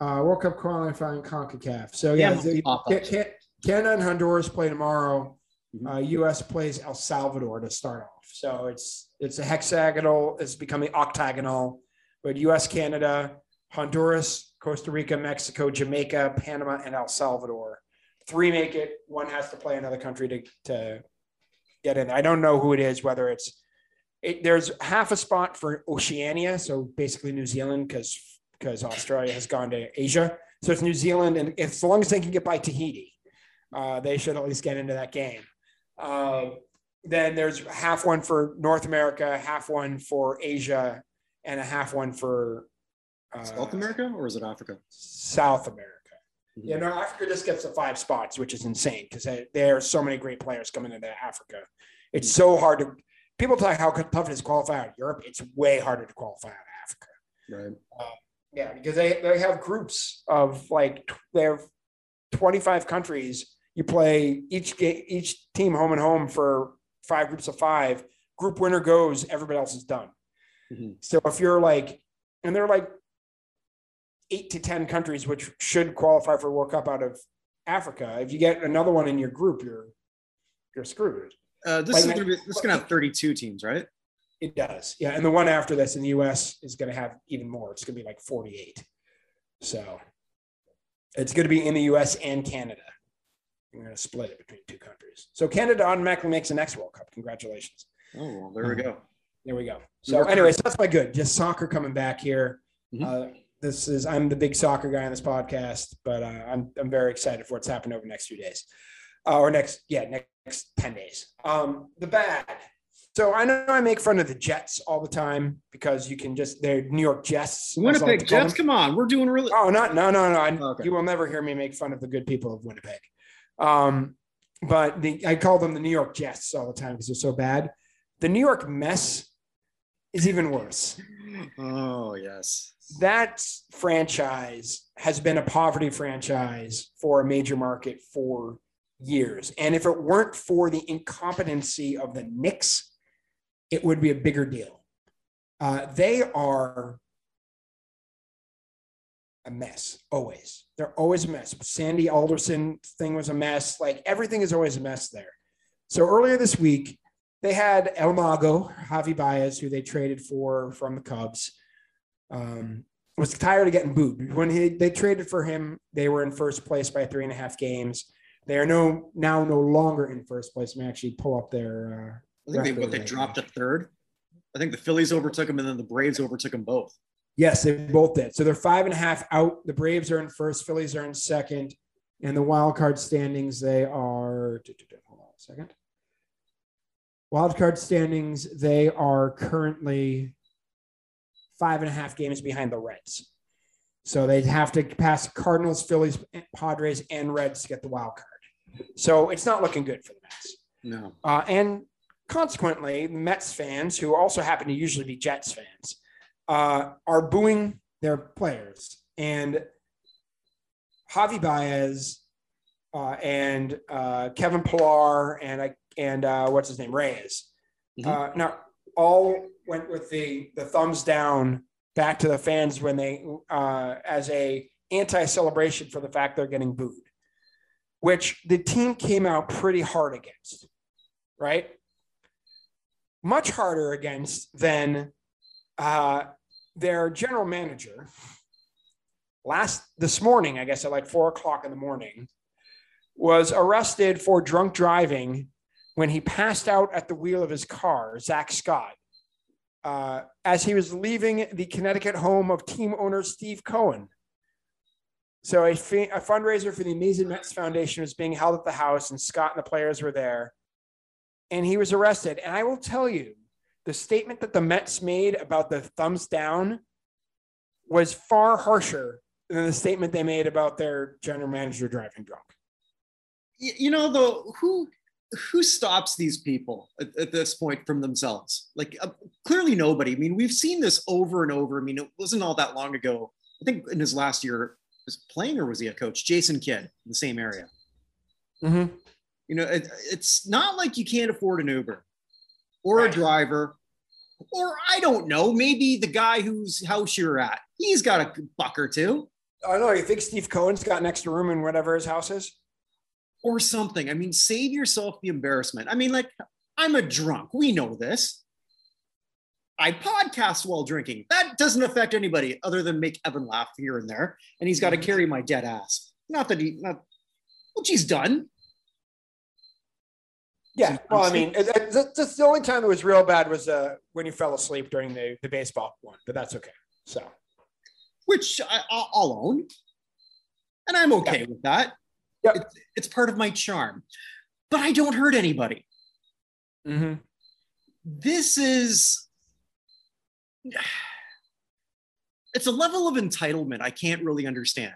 Uh, World Cup qualifying CONCACAF. So yeah, Yeah, so pop Ca- ups. Ca- Canada and Honduras play tomorrow. Mhm. Uh, U.S. plays El Salvador to start off. So it's it's a hexagonal. It's becoming octagonal. But U.S., Canada, Honduras, Costa Rica, Mexico, Jamaica, Panama, and El Salvador. Three make it. One has to play another country to to get in. I don't know who it is. Whether it's it, there's half a spot for Oceania, so basically New Zealand, because because Australia has gone to Asia. So it's New Zealand, and if, as long as they can get by Tahiti, uh, they should at least get into that game. Uh, then there's half one for North America, half one for Asia, and a half one for uh, South America or is it Africa? South America. Mhm. Yeah, no, Africa just gets the five spots, which is insane because there are so many great players coming into Africa. It's so hard to. People talk how tough it is to qualify out of Europe. It's way harder to qualify out of Africa. Right. Yeah, because they, they have groups of like they have 25 countries. You play each game, each team home and home for five groups of five. Group winner goes, everybody else is done. Mhm. So if you're like, and they're like eight to 10 countries which should qualify for World Cup out of Africa. If you get another one in your group, you're you're screwed. Uh, this Like is gonna be, this is gonna have 32 teams, right? It does. Yeah. And the one after this in the US is going to have even more. It's going to be like 48. So it's going to be in the US and Canada. We're going to split it between two countries. So Canada automatically makes the next World Cup. Congratulations. Oh, well, there we go. There we go. So, anyways, that's my good. Just soccer coming back here. Mhm. Uh, this is I'm the big soccer guy on this podcast, but uh, I'm I'm very excited for what's happening over the next few days, uh, or next yeah next, next ten days. Um, the bad. So I know I make fun of the Jets all the time because you can just they're New York Jets. as I like Winnipeg Jets, come on, we're doing really. Oh, not no no no. I, Okay. You will never hear me make fun of the good people of Winnipeg. Um, but the, I call them the New York Jets all the time because they're so bad. The New York mess is even worse. Oh yes. That franchise has been a poverty franchise for a major market for years. And if it weren't for the incompetency of the Knicks, it would be a bigger deal. Uh, they are a mess, always. They're always a mess. Sandy Alderson thing was a mess. Like everything is always a mess there. So earlier this week, they had El Mago, Javy Baez, who they traded for from the Cubs. Um, was tired of getting booed. When he, they traded for him, they were in first place by three and a half games. They are no now no longer in first place. Let me actually pull up their. Uh, I think they what they dropped a third. I think the Phillies overtook them, and then the Braves overtook them both. Yes, they both did. So they're five and a half out. The Braves are in first. Phillies are in second. And the wild card standings, they are. Hold on a second. Wild card standings, they are currently five and a half games behind the Reds. So they'd have to pass Cardinals, Phillies, Padres, and Reds to get the wild card. So it's not looking good for the Mets. No. Uh, and consequently, Mets fans, who also happen to usually be Jets fans, uh, are booing their players. And Javy Baez uh, and uh, Kevin Pillar and I and uh, what's his name Reyes. Mm-hmm. Uh, now all went with the the thumbs down back to the fans when they uh, as a anti celebration for the fact they're getting booed, which the team came out pretty hard against, right? Much harder against than uh, their general manager last this morning, I guess at like four o'clock in the morning, was arrested for drunk driving when he passed out at the wheel of his car, Zack Scott, uh, as he was leaving the Connecticut home of team owner Steve Cohen. So a, a fundraiser for the Amazing Mets Foundation was being held at the house, and Scott and the players were there, and he was arrested. And I will tell you, the statement that the Mets made about the thumbs down was far harsher than the statement they made about their general manager driving drunk. You know, though, who who stops these people at, at this point from themselves? Like, uh, clearly nobody. I mean, we've seen this over and over. I mean, it wasn't all that long ago. I think in his last year, was playing or was he a coach? Jason Kidd, in the same area. Mm-hmm. You know, it, it's not like you can't afford an Uber or right. a driver, or I don't know, maybe the guy whose house you're at, he's got a buck or two. I know. You think Steve Cohen's got an extra room in whatever his house is? Or something. I mean, save yourself the embarrassment. I mean, like, I'm a drunk. We know this. I podcast while drinking. That doesn't affect anybody other than make Evan laugh here and there. And he's got to mm-hmm. carry my dead ass. Not that he, not, which he's done. Yeah, well, I mean, that's the only time it was real bad was uh, when you fell asleep during the, the baseball one, but that's okay. So which I, will own. And I'm okay with that. Yep. It's, it's, part of my charm, but I don't hurt anybody. Mm-hmm. This is, it's a level of entitlement I can't really understand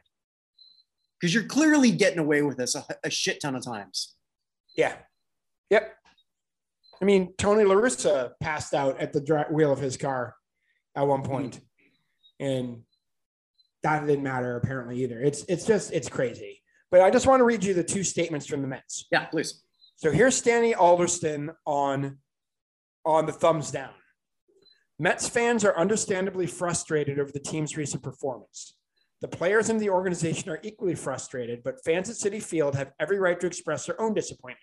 because you're clearly getting away with this a, a shit ton of times. Yeah. Yep. I mean, Tony LaRussa passed out at the wheel of his car at one point. Mm-hmm. And that didn't matter apparently either. It's it's just it's crazy. But I just want to read you the two statements from the Mets. Yeah, please. So here's Sandy Alderson on on the thumbs down. Mets fans are understandably frustrated over the team's recent performance. The players and the organization are equally frustrated, but fans at Citi Field have every right to express their own disappointment.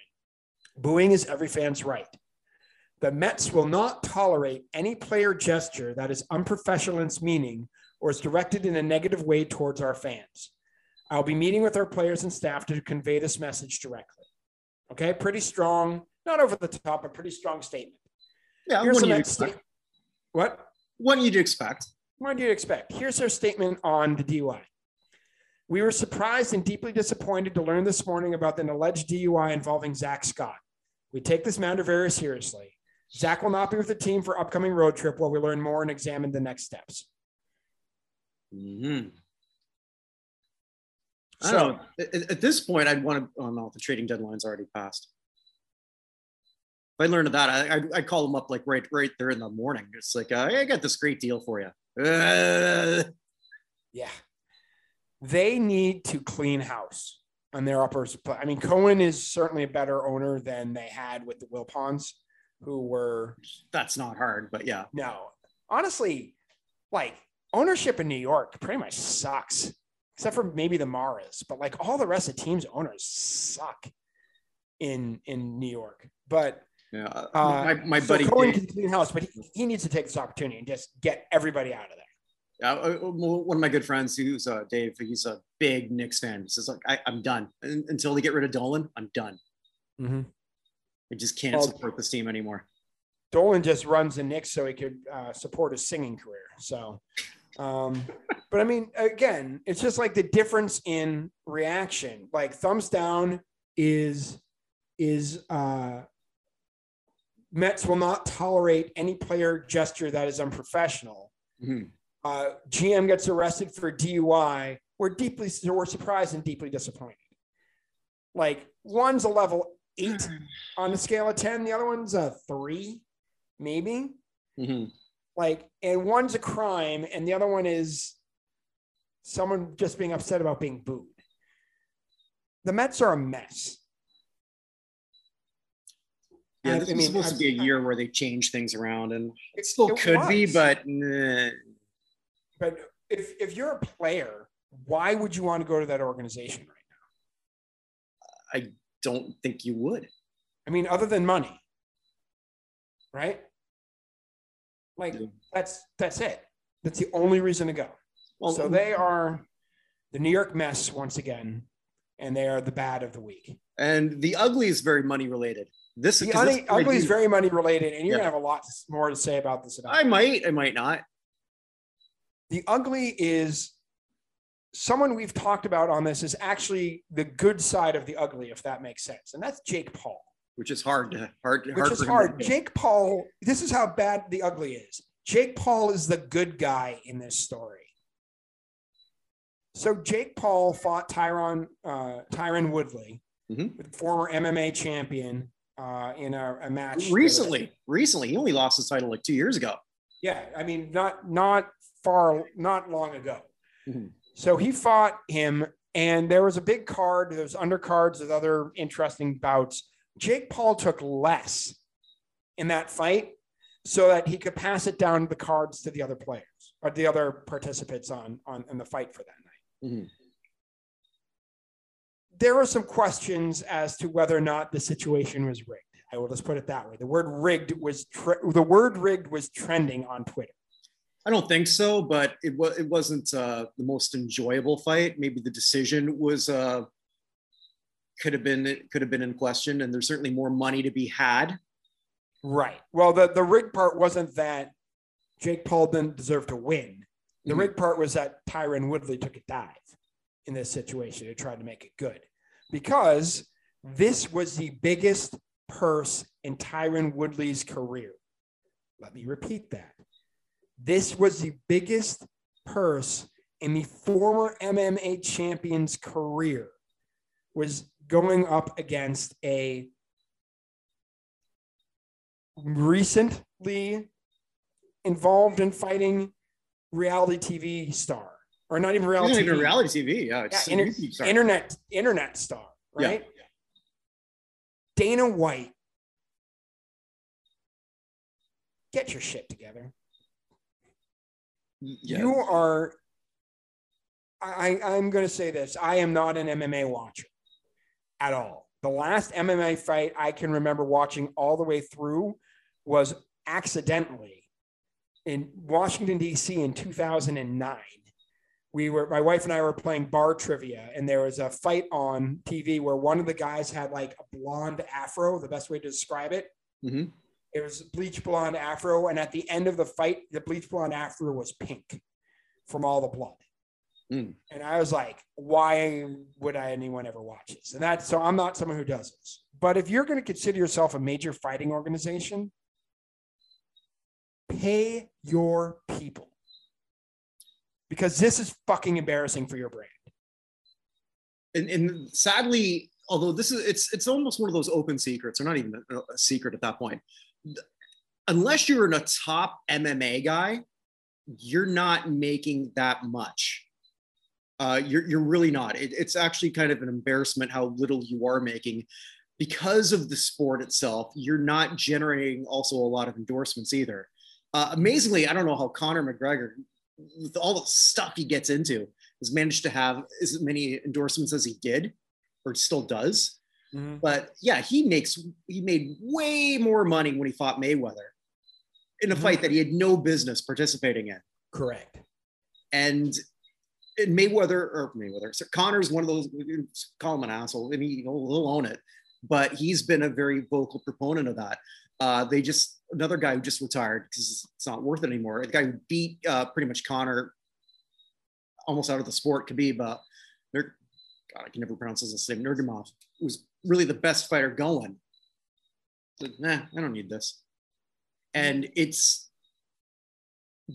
Booing is every fan's right. The Mets will not tolerate any player gesture that is unprofessional in its meaning or is directed in a negative way towards our fans. I'll be meeting with our players and staff to convey this message directly. Okay, pretty strong, not over the top, but pretty strong statement. Yeah, Here's what sta- What? What do you'd expect. What do you expect? Here's their statement on the DUI. We were surprised and deeply disappointed to learn this morning about an alleged DUI involving Zack Scott. We take this matter very seriously. Zack will not be with the team for upcoming road trip while we learn more and examine the next steps. Hmm. I don't know. At, at, this point, I'd want to. Oh no, the trading deadline's already passed. If I learned of that, I, I, would call them up like right, right there in the morning. It's like, uh, I got this great deal for you. Uh. Yeah, they need to clean house on their uppers. I mean, Cohen is certainly a better owner than they had with the Wilpons, who were. That's not hard, but yeah. No, honestly, like ownership in New York pretty much sucks, except for maybe the Maras. But like all the rest of teams' owners suck in in New York. But yeah, uh, my, my so buddy Cohen can clean house, but he, he needs to take this opportunity and just get everybody out of there. Yeah, one of my good friends, who's uh, Dave, he's a big Knicks fan. He says, "Like, I, am done until they get rid of Dolan. I'm done. Mm-hmm. I just can't well, support this team anymore." Dolan just runs the Knicks so he could uh, support his singing career. So, um, but I mean, again, it's just like the difference in reaction. Like thumbs down is is uh, Mets will not tolerate any player gesture that is unprofessional. Mm-hmm. Uh, GM gets arrested for DUI. We're deeply we're surprised and deeply disappointed. Like one's a level eight on the scale of ten, the other one's a three, maybe. Mm-hmm. Like, and one's a crime, and the other one is someone just being upset about being booed. The Mets are a mess. Yeah, this I mean, supposed I, to be a year I, where they change things around, and it still it could was. be, but. Nah. But if if you're a player, why would you want to go to that organization right now? I don't think you would. I mean, other than money, right? Like yeah. that's that's it. That's the only reason to go. Well, so they are the New York mess once again, and they are the bad of the week. And the ugly is very money related. This the ugly, ugly is very money related, and you're yeah. gonna have a lot more to say about this. About I might, I might not. The ugly is someone we've talked about on this is actually the good side of the ugly, if that makes sense, and that's Jake Paul. Which is hard to hard. Which hard is hard. Jake Paul. This is how bad the ugly is. Jake Paul is the good guy in this story. So Jake Paul fought Tyron uh, Tyron Woodley, mm-hmm. former MMA champion, uh, in a, a match recently. Recently, he only lost his title like two years ago. Yeah, I mean, not not far, not long ago. Mm-hmm. So he fought him, and there was a big card. There was undercards with other interesting bouts. Jake Paul took less in that fight so that he could pass it down the cards to the other players or the other participants on on in the fight for that night. Mm-hmm there are some questions as to whether or not the situation was rigged. I will just put it that way. The word rigged was tre- the word rigged was trending on Twitter. I don't think so, but it was it wasn't uh, the most enjoyable fight. Maybe the decision was uh, could have been could have been in question, and there's certainly more money to be had. Right. Well, the the rig part wasn't that Jake Paul didn't deserve to win. The mm-hmm. rig part was that Tyron Woodley took a dive in this situation to try to make it good because this was the biggest purse in Tyron Woodley's career. Let me repeat that. This was the biggest purse in the former MMA champion's career was going up against a recently involved in fighting reality TV star or not even reality TV. Even reality TV. Yeah, yeah inter- internet internet star, right? Yeah. Dana White, get your shit together. Yeah. You are. I, I'm going to say this. I am not an MMA watcher at all. The last MMA fight I can remember watching all the way through was accidentally in Washington, D.C. in 2009 we were my wife and I were playing bar trivia, and there was a fight on TV where one of the guys had like a blonde afro. The best way to describe it. Mm-hmm. It was bleach blonde afro, and at the end of the fight, the bleach blonde afro was pink from all the blood. Mm. And I was like, why would I anyone ever watch this? And that's so I'm not someone who does this. But if you're going to consider yourself a major fighting organization, pay your people because this is fucking embarrassing for your brand. And, and sadly, although this is it's it's almost one of those open secrets, or not even a, a secret at that point. Unless you're in a top MMA guy, you're not making that much. Uh, you're, you're really not. It, it's actually kind of an embarrassment how little you are making because of the sport itself. You're not generating also a lot of endorsements either. Uh, amazingly, I don't know how Conor McGregor with all the stuff he gets into, has managed to have as many endorsements as he did, or still does. Mm-hmm. But yeah, he makes he made way more money when he fought Mayweather in a mm-hmm. fight that he had no business participating in. Correct. and Mayweather or Mayweather, so Conor's one of those. Call him an asshole, and he, he'll, he'll own it. But he's been a very vocal proponent of that. Uh, they just another guy who just retired because it's not worth it anymore. The guy who beat uh, pretty much Conor almost out of the sport, Khabib. Uh, God, I can never pronounce his name. Nurmagomedov was really the best fighter going. Nah, I don't need this. And it's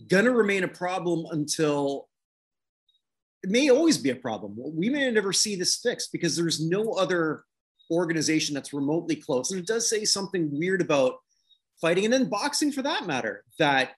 gonna remain a problem until it may always be a problem. We may never see this fixed because there's no other organization that's remotely close. And it does say something weird about fighting and then boxing for that matter, that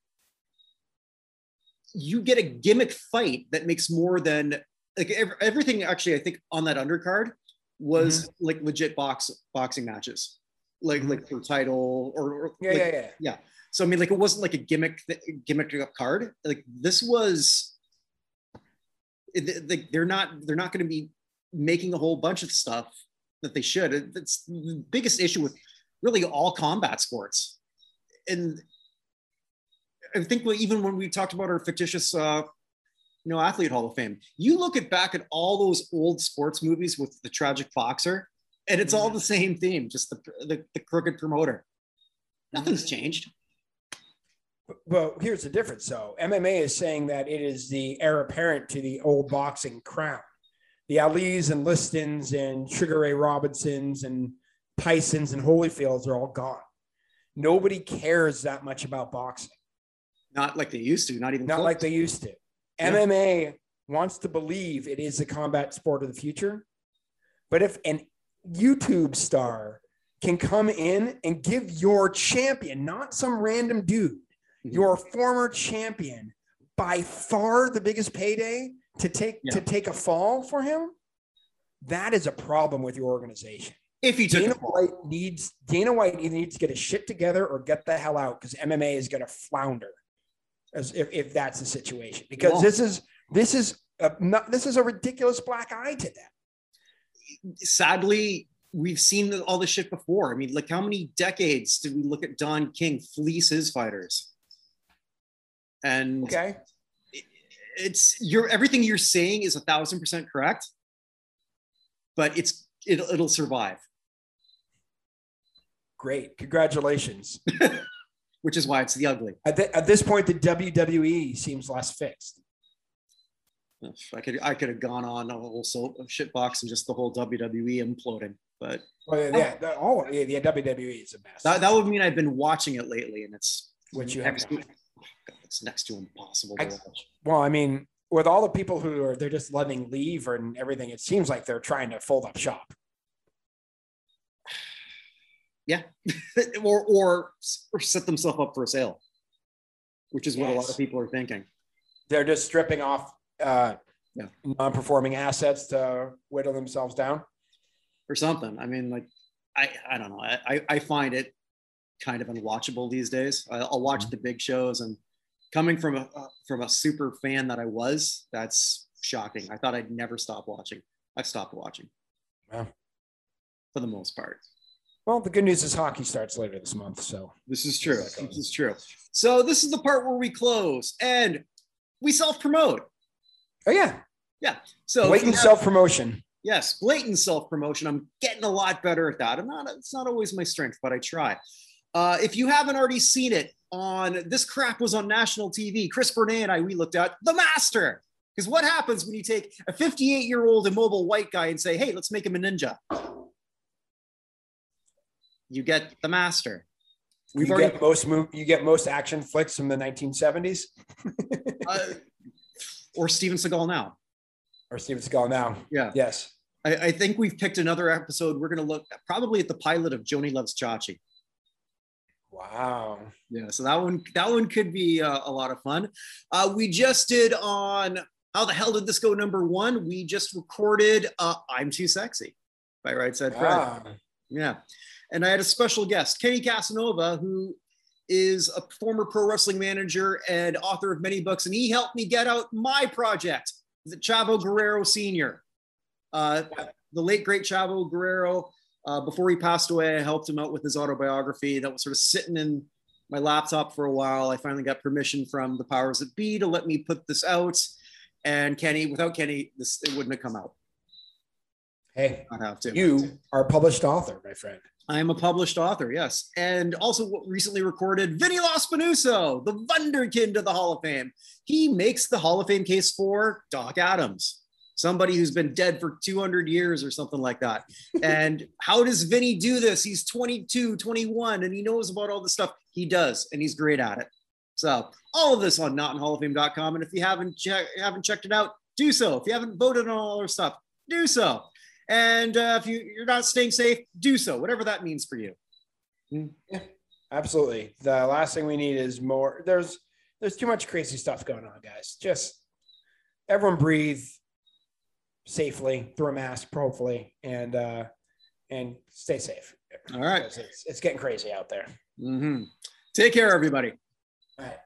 you get a gimmick fight that makes more than like everything actually, I think on that undercard was mm-hmm. like legit box boxing matches, like mm-hmm. like for title or, or yeah, like, yeah, yeah, yeah. So I mean, like it wasn't like a gimmick gimmick up card. Like this was like they're not they're not going to be making a whole bunch of stuff that they should. It's the biggest issue with really all combat sports, and I think even when we talked about our fictitious, uh, know, athlete Hall of Fame, you look at back at all those old sports movies with the tragic boxer, and it's all mm-hmm. the same theme, just the the, the crooked promoter. Nothing's mm-hmm. changed. Well, here's the difference. though MMA is saying that it is the heir apparent to the old boxing crown. The Ali's and Listons and Sugar Ray Robinsons and Tysons and Holyfields are all gone. Nobody cares that much about boxing. Not like they used to, not even not close. like they used to. Yeah. MMA wants to believe it is the combat sport of the future. But if an YouTube star can come in and give your champion, not some random dude, Mm-hmm. your former champion by far the biggest payday to take yeah. to take a fall for him that is a problem with your organization if you Dana White needs Dana White either needs to get his shit together or get the hell out because MMA is going to flounder as if, if that's the situation because this is this is a, not, this is a ridiculous black eye to them. Sadly, we've seen all this shit before. I mean, like how many decades did we look at Don King fleece his fighters? And okay, it's your everything you're saying is a thousand percent correct, but it's it'll, it'll survive. Great, congratulations. Which is why it's the ugly. At, the, at this point, the WWE seems less fixed. I could I could have gone on a whole so, shit box and just the whole WWE imploding, but well, yeah, yeah, the, all yeah, the WWE is a mess. That, that would mean I've been watching it lately, and it's which you have it's next to impossible to watch. Well, I mean, with all the people who are they're just letting leave and everything, it seems like they're trying to fold up shop. Yeah, or, or or set themselves up for a sale, which is what a lot of people are thinking. They're just stripping off uh, yeah. non-performing assets to whittle themselves down, or something. I mean, like I I don't know. I I find it kind of unwatchable these days. I'll watch mm-hmm. the big shows and coming from a uh, from a super fan that I was, that's shocking. I thought I'd never stop watching. I've stopped watching. Wow. For the most part. Well, the good news is hockey starts later this month, so this is true. This is true. So this is the part where we close and we self promote. Oh yeah, yeah. So blatant self promotion. Yes, blatant self promotion. I'm getting a lot better at that. I'm not. It's not always my strength, but I try. Uh, if you haven't already seen it, on this crap was on national TV. Chris Bernay and I, we looked at The Master. Because what happens when you take a 58 year old immobile white guy and say, hey, let's make him a ninja? You get The Master. We've you already get most move, you get most action flicks from the 1970s. uh, or Steven Seagal now. Or Steven Seagal now. Yeah. Yes. I, I think we've picked another episode. We're going to look probably at the pilot of Joanie Loves Chachi. Wow. Yeah, so that one that one could be uh, a lot of fun. Uh, we just did on how the hell did this go number one? We just recorded uh, "I'm Too Sexy" by Right Said Fred. Ah. Yeah, and I had a special guest, Kenny Casanova, who is a former pro wrestling manager and author of many books, and he helped me get out my project, the Chavo Guerrero Senior. Uh, the late great Chavo Guerrero uh, before he passed away, I helped him out with his autobiography that was sort of sitting in my laptop for a while. I finally got permission from the powers that be to let me put this out. And Kenny, without Kenny, this it wouldn't have come out. Hey, Not have to. you are a published author, my friend. I am a published author, yes. And also recently recorded Vinny Lospinuso, the Wunderkind of the Hall of Fame. He makes the Hall of Fame case for Doc Adams, somebody who's been dead for 200 years or something like that. and how does Vinny do this? He's 22, 21, and he knows about all this stuff. He does, and he's great at it. So all of this on notinhalloffame.com. And if you haven't, che- haven't checked it out, do so. If you haven't voted on all our stuff, do so. And uh, if you, you're not staying safe, do so, whatever that means for you. Absolutely. The last thing we need is more. There's there's too much crazy stuff going on, guys. Just everyone breathe safely through a mask, hopefully, and uh, and stay safe. All right. It's, it's getting crazy out there. Mhm. Take care, everybody. All right.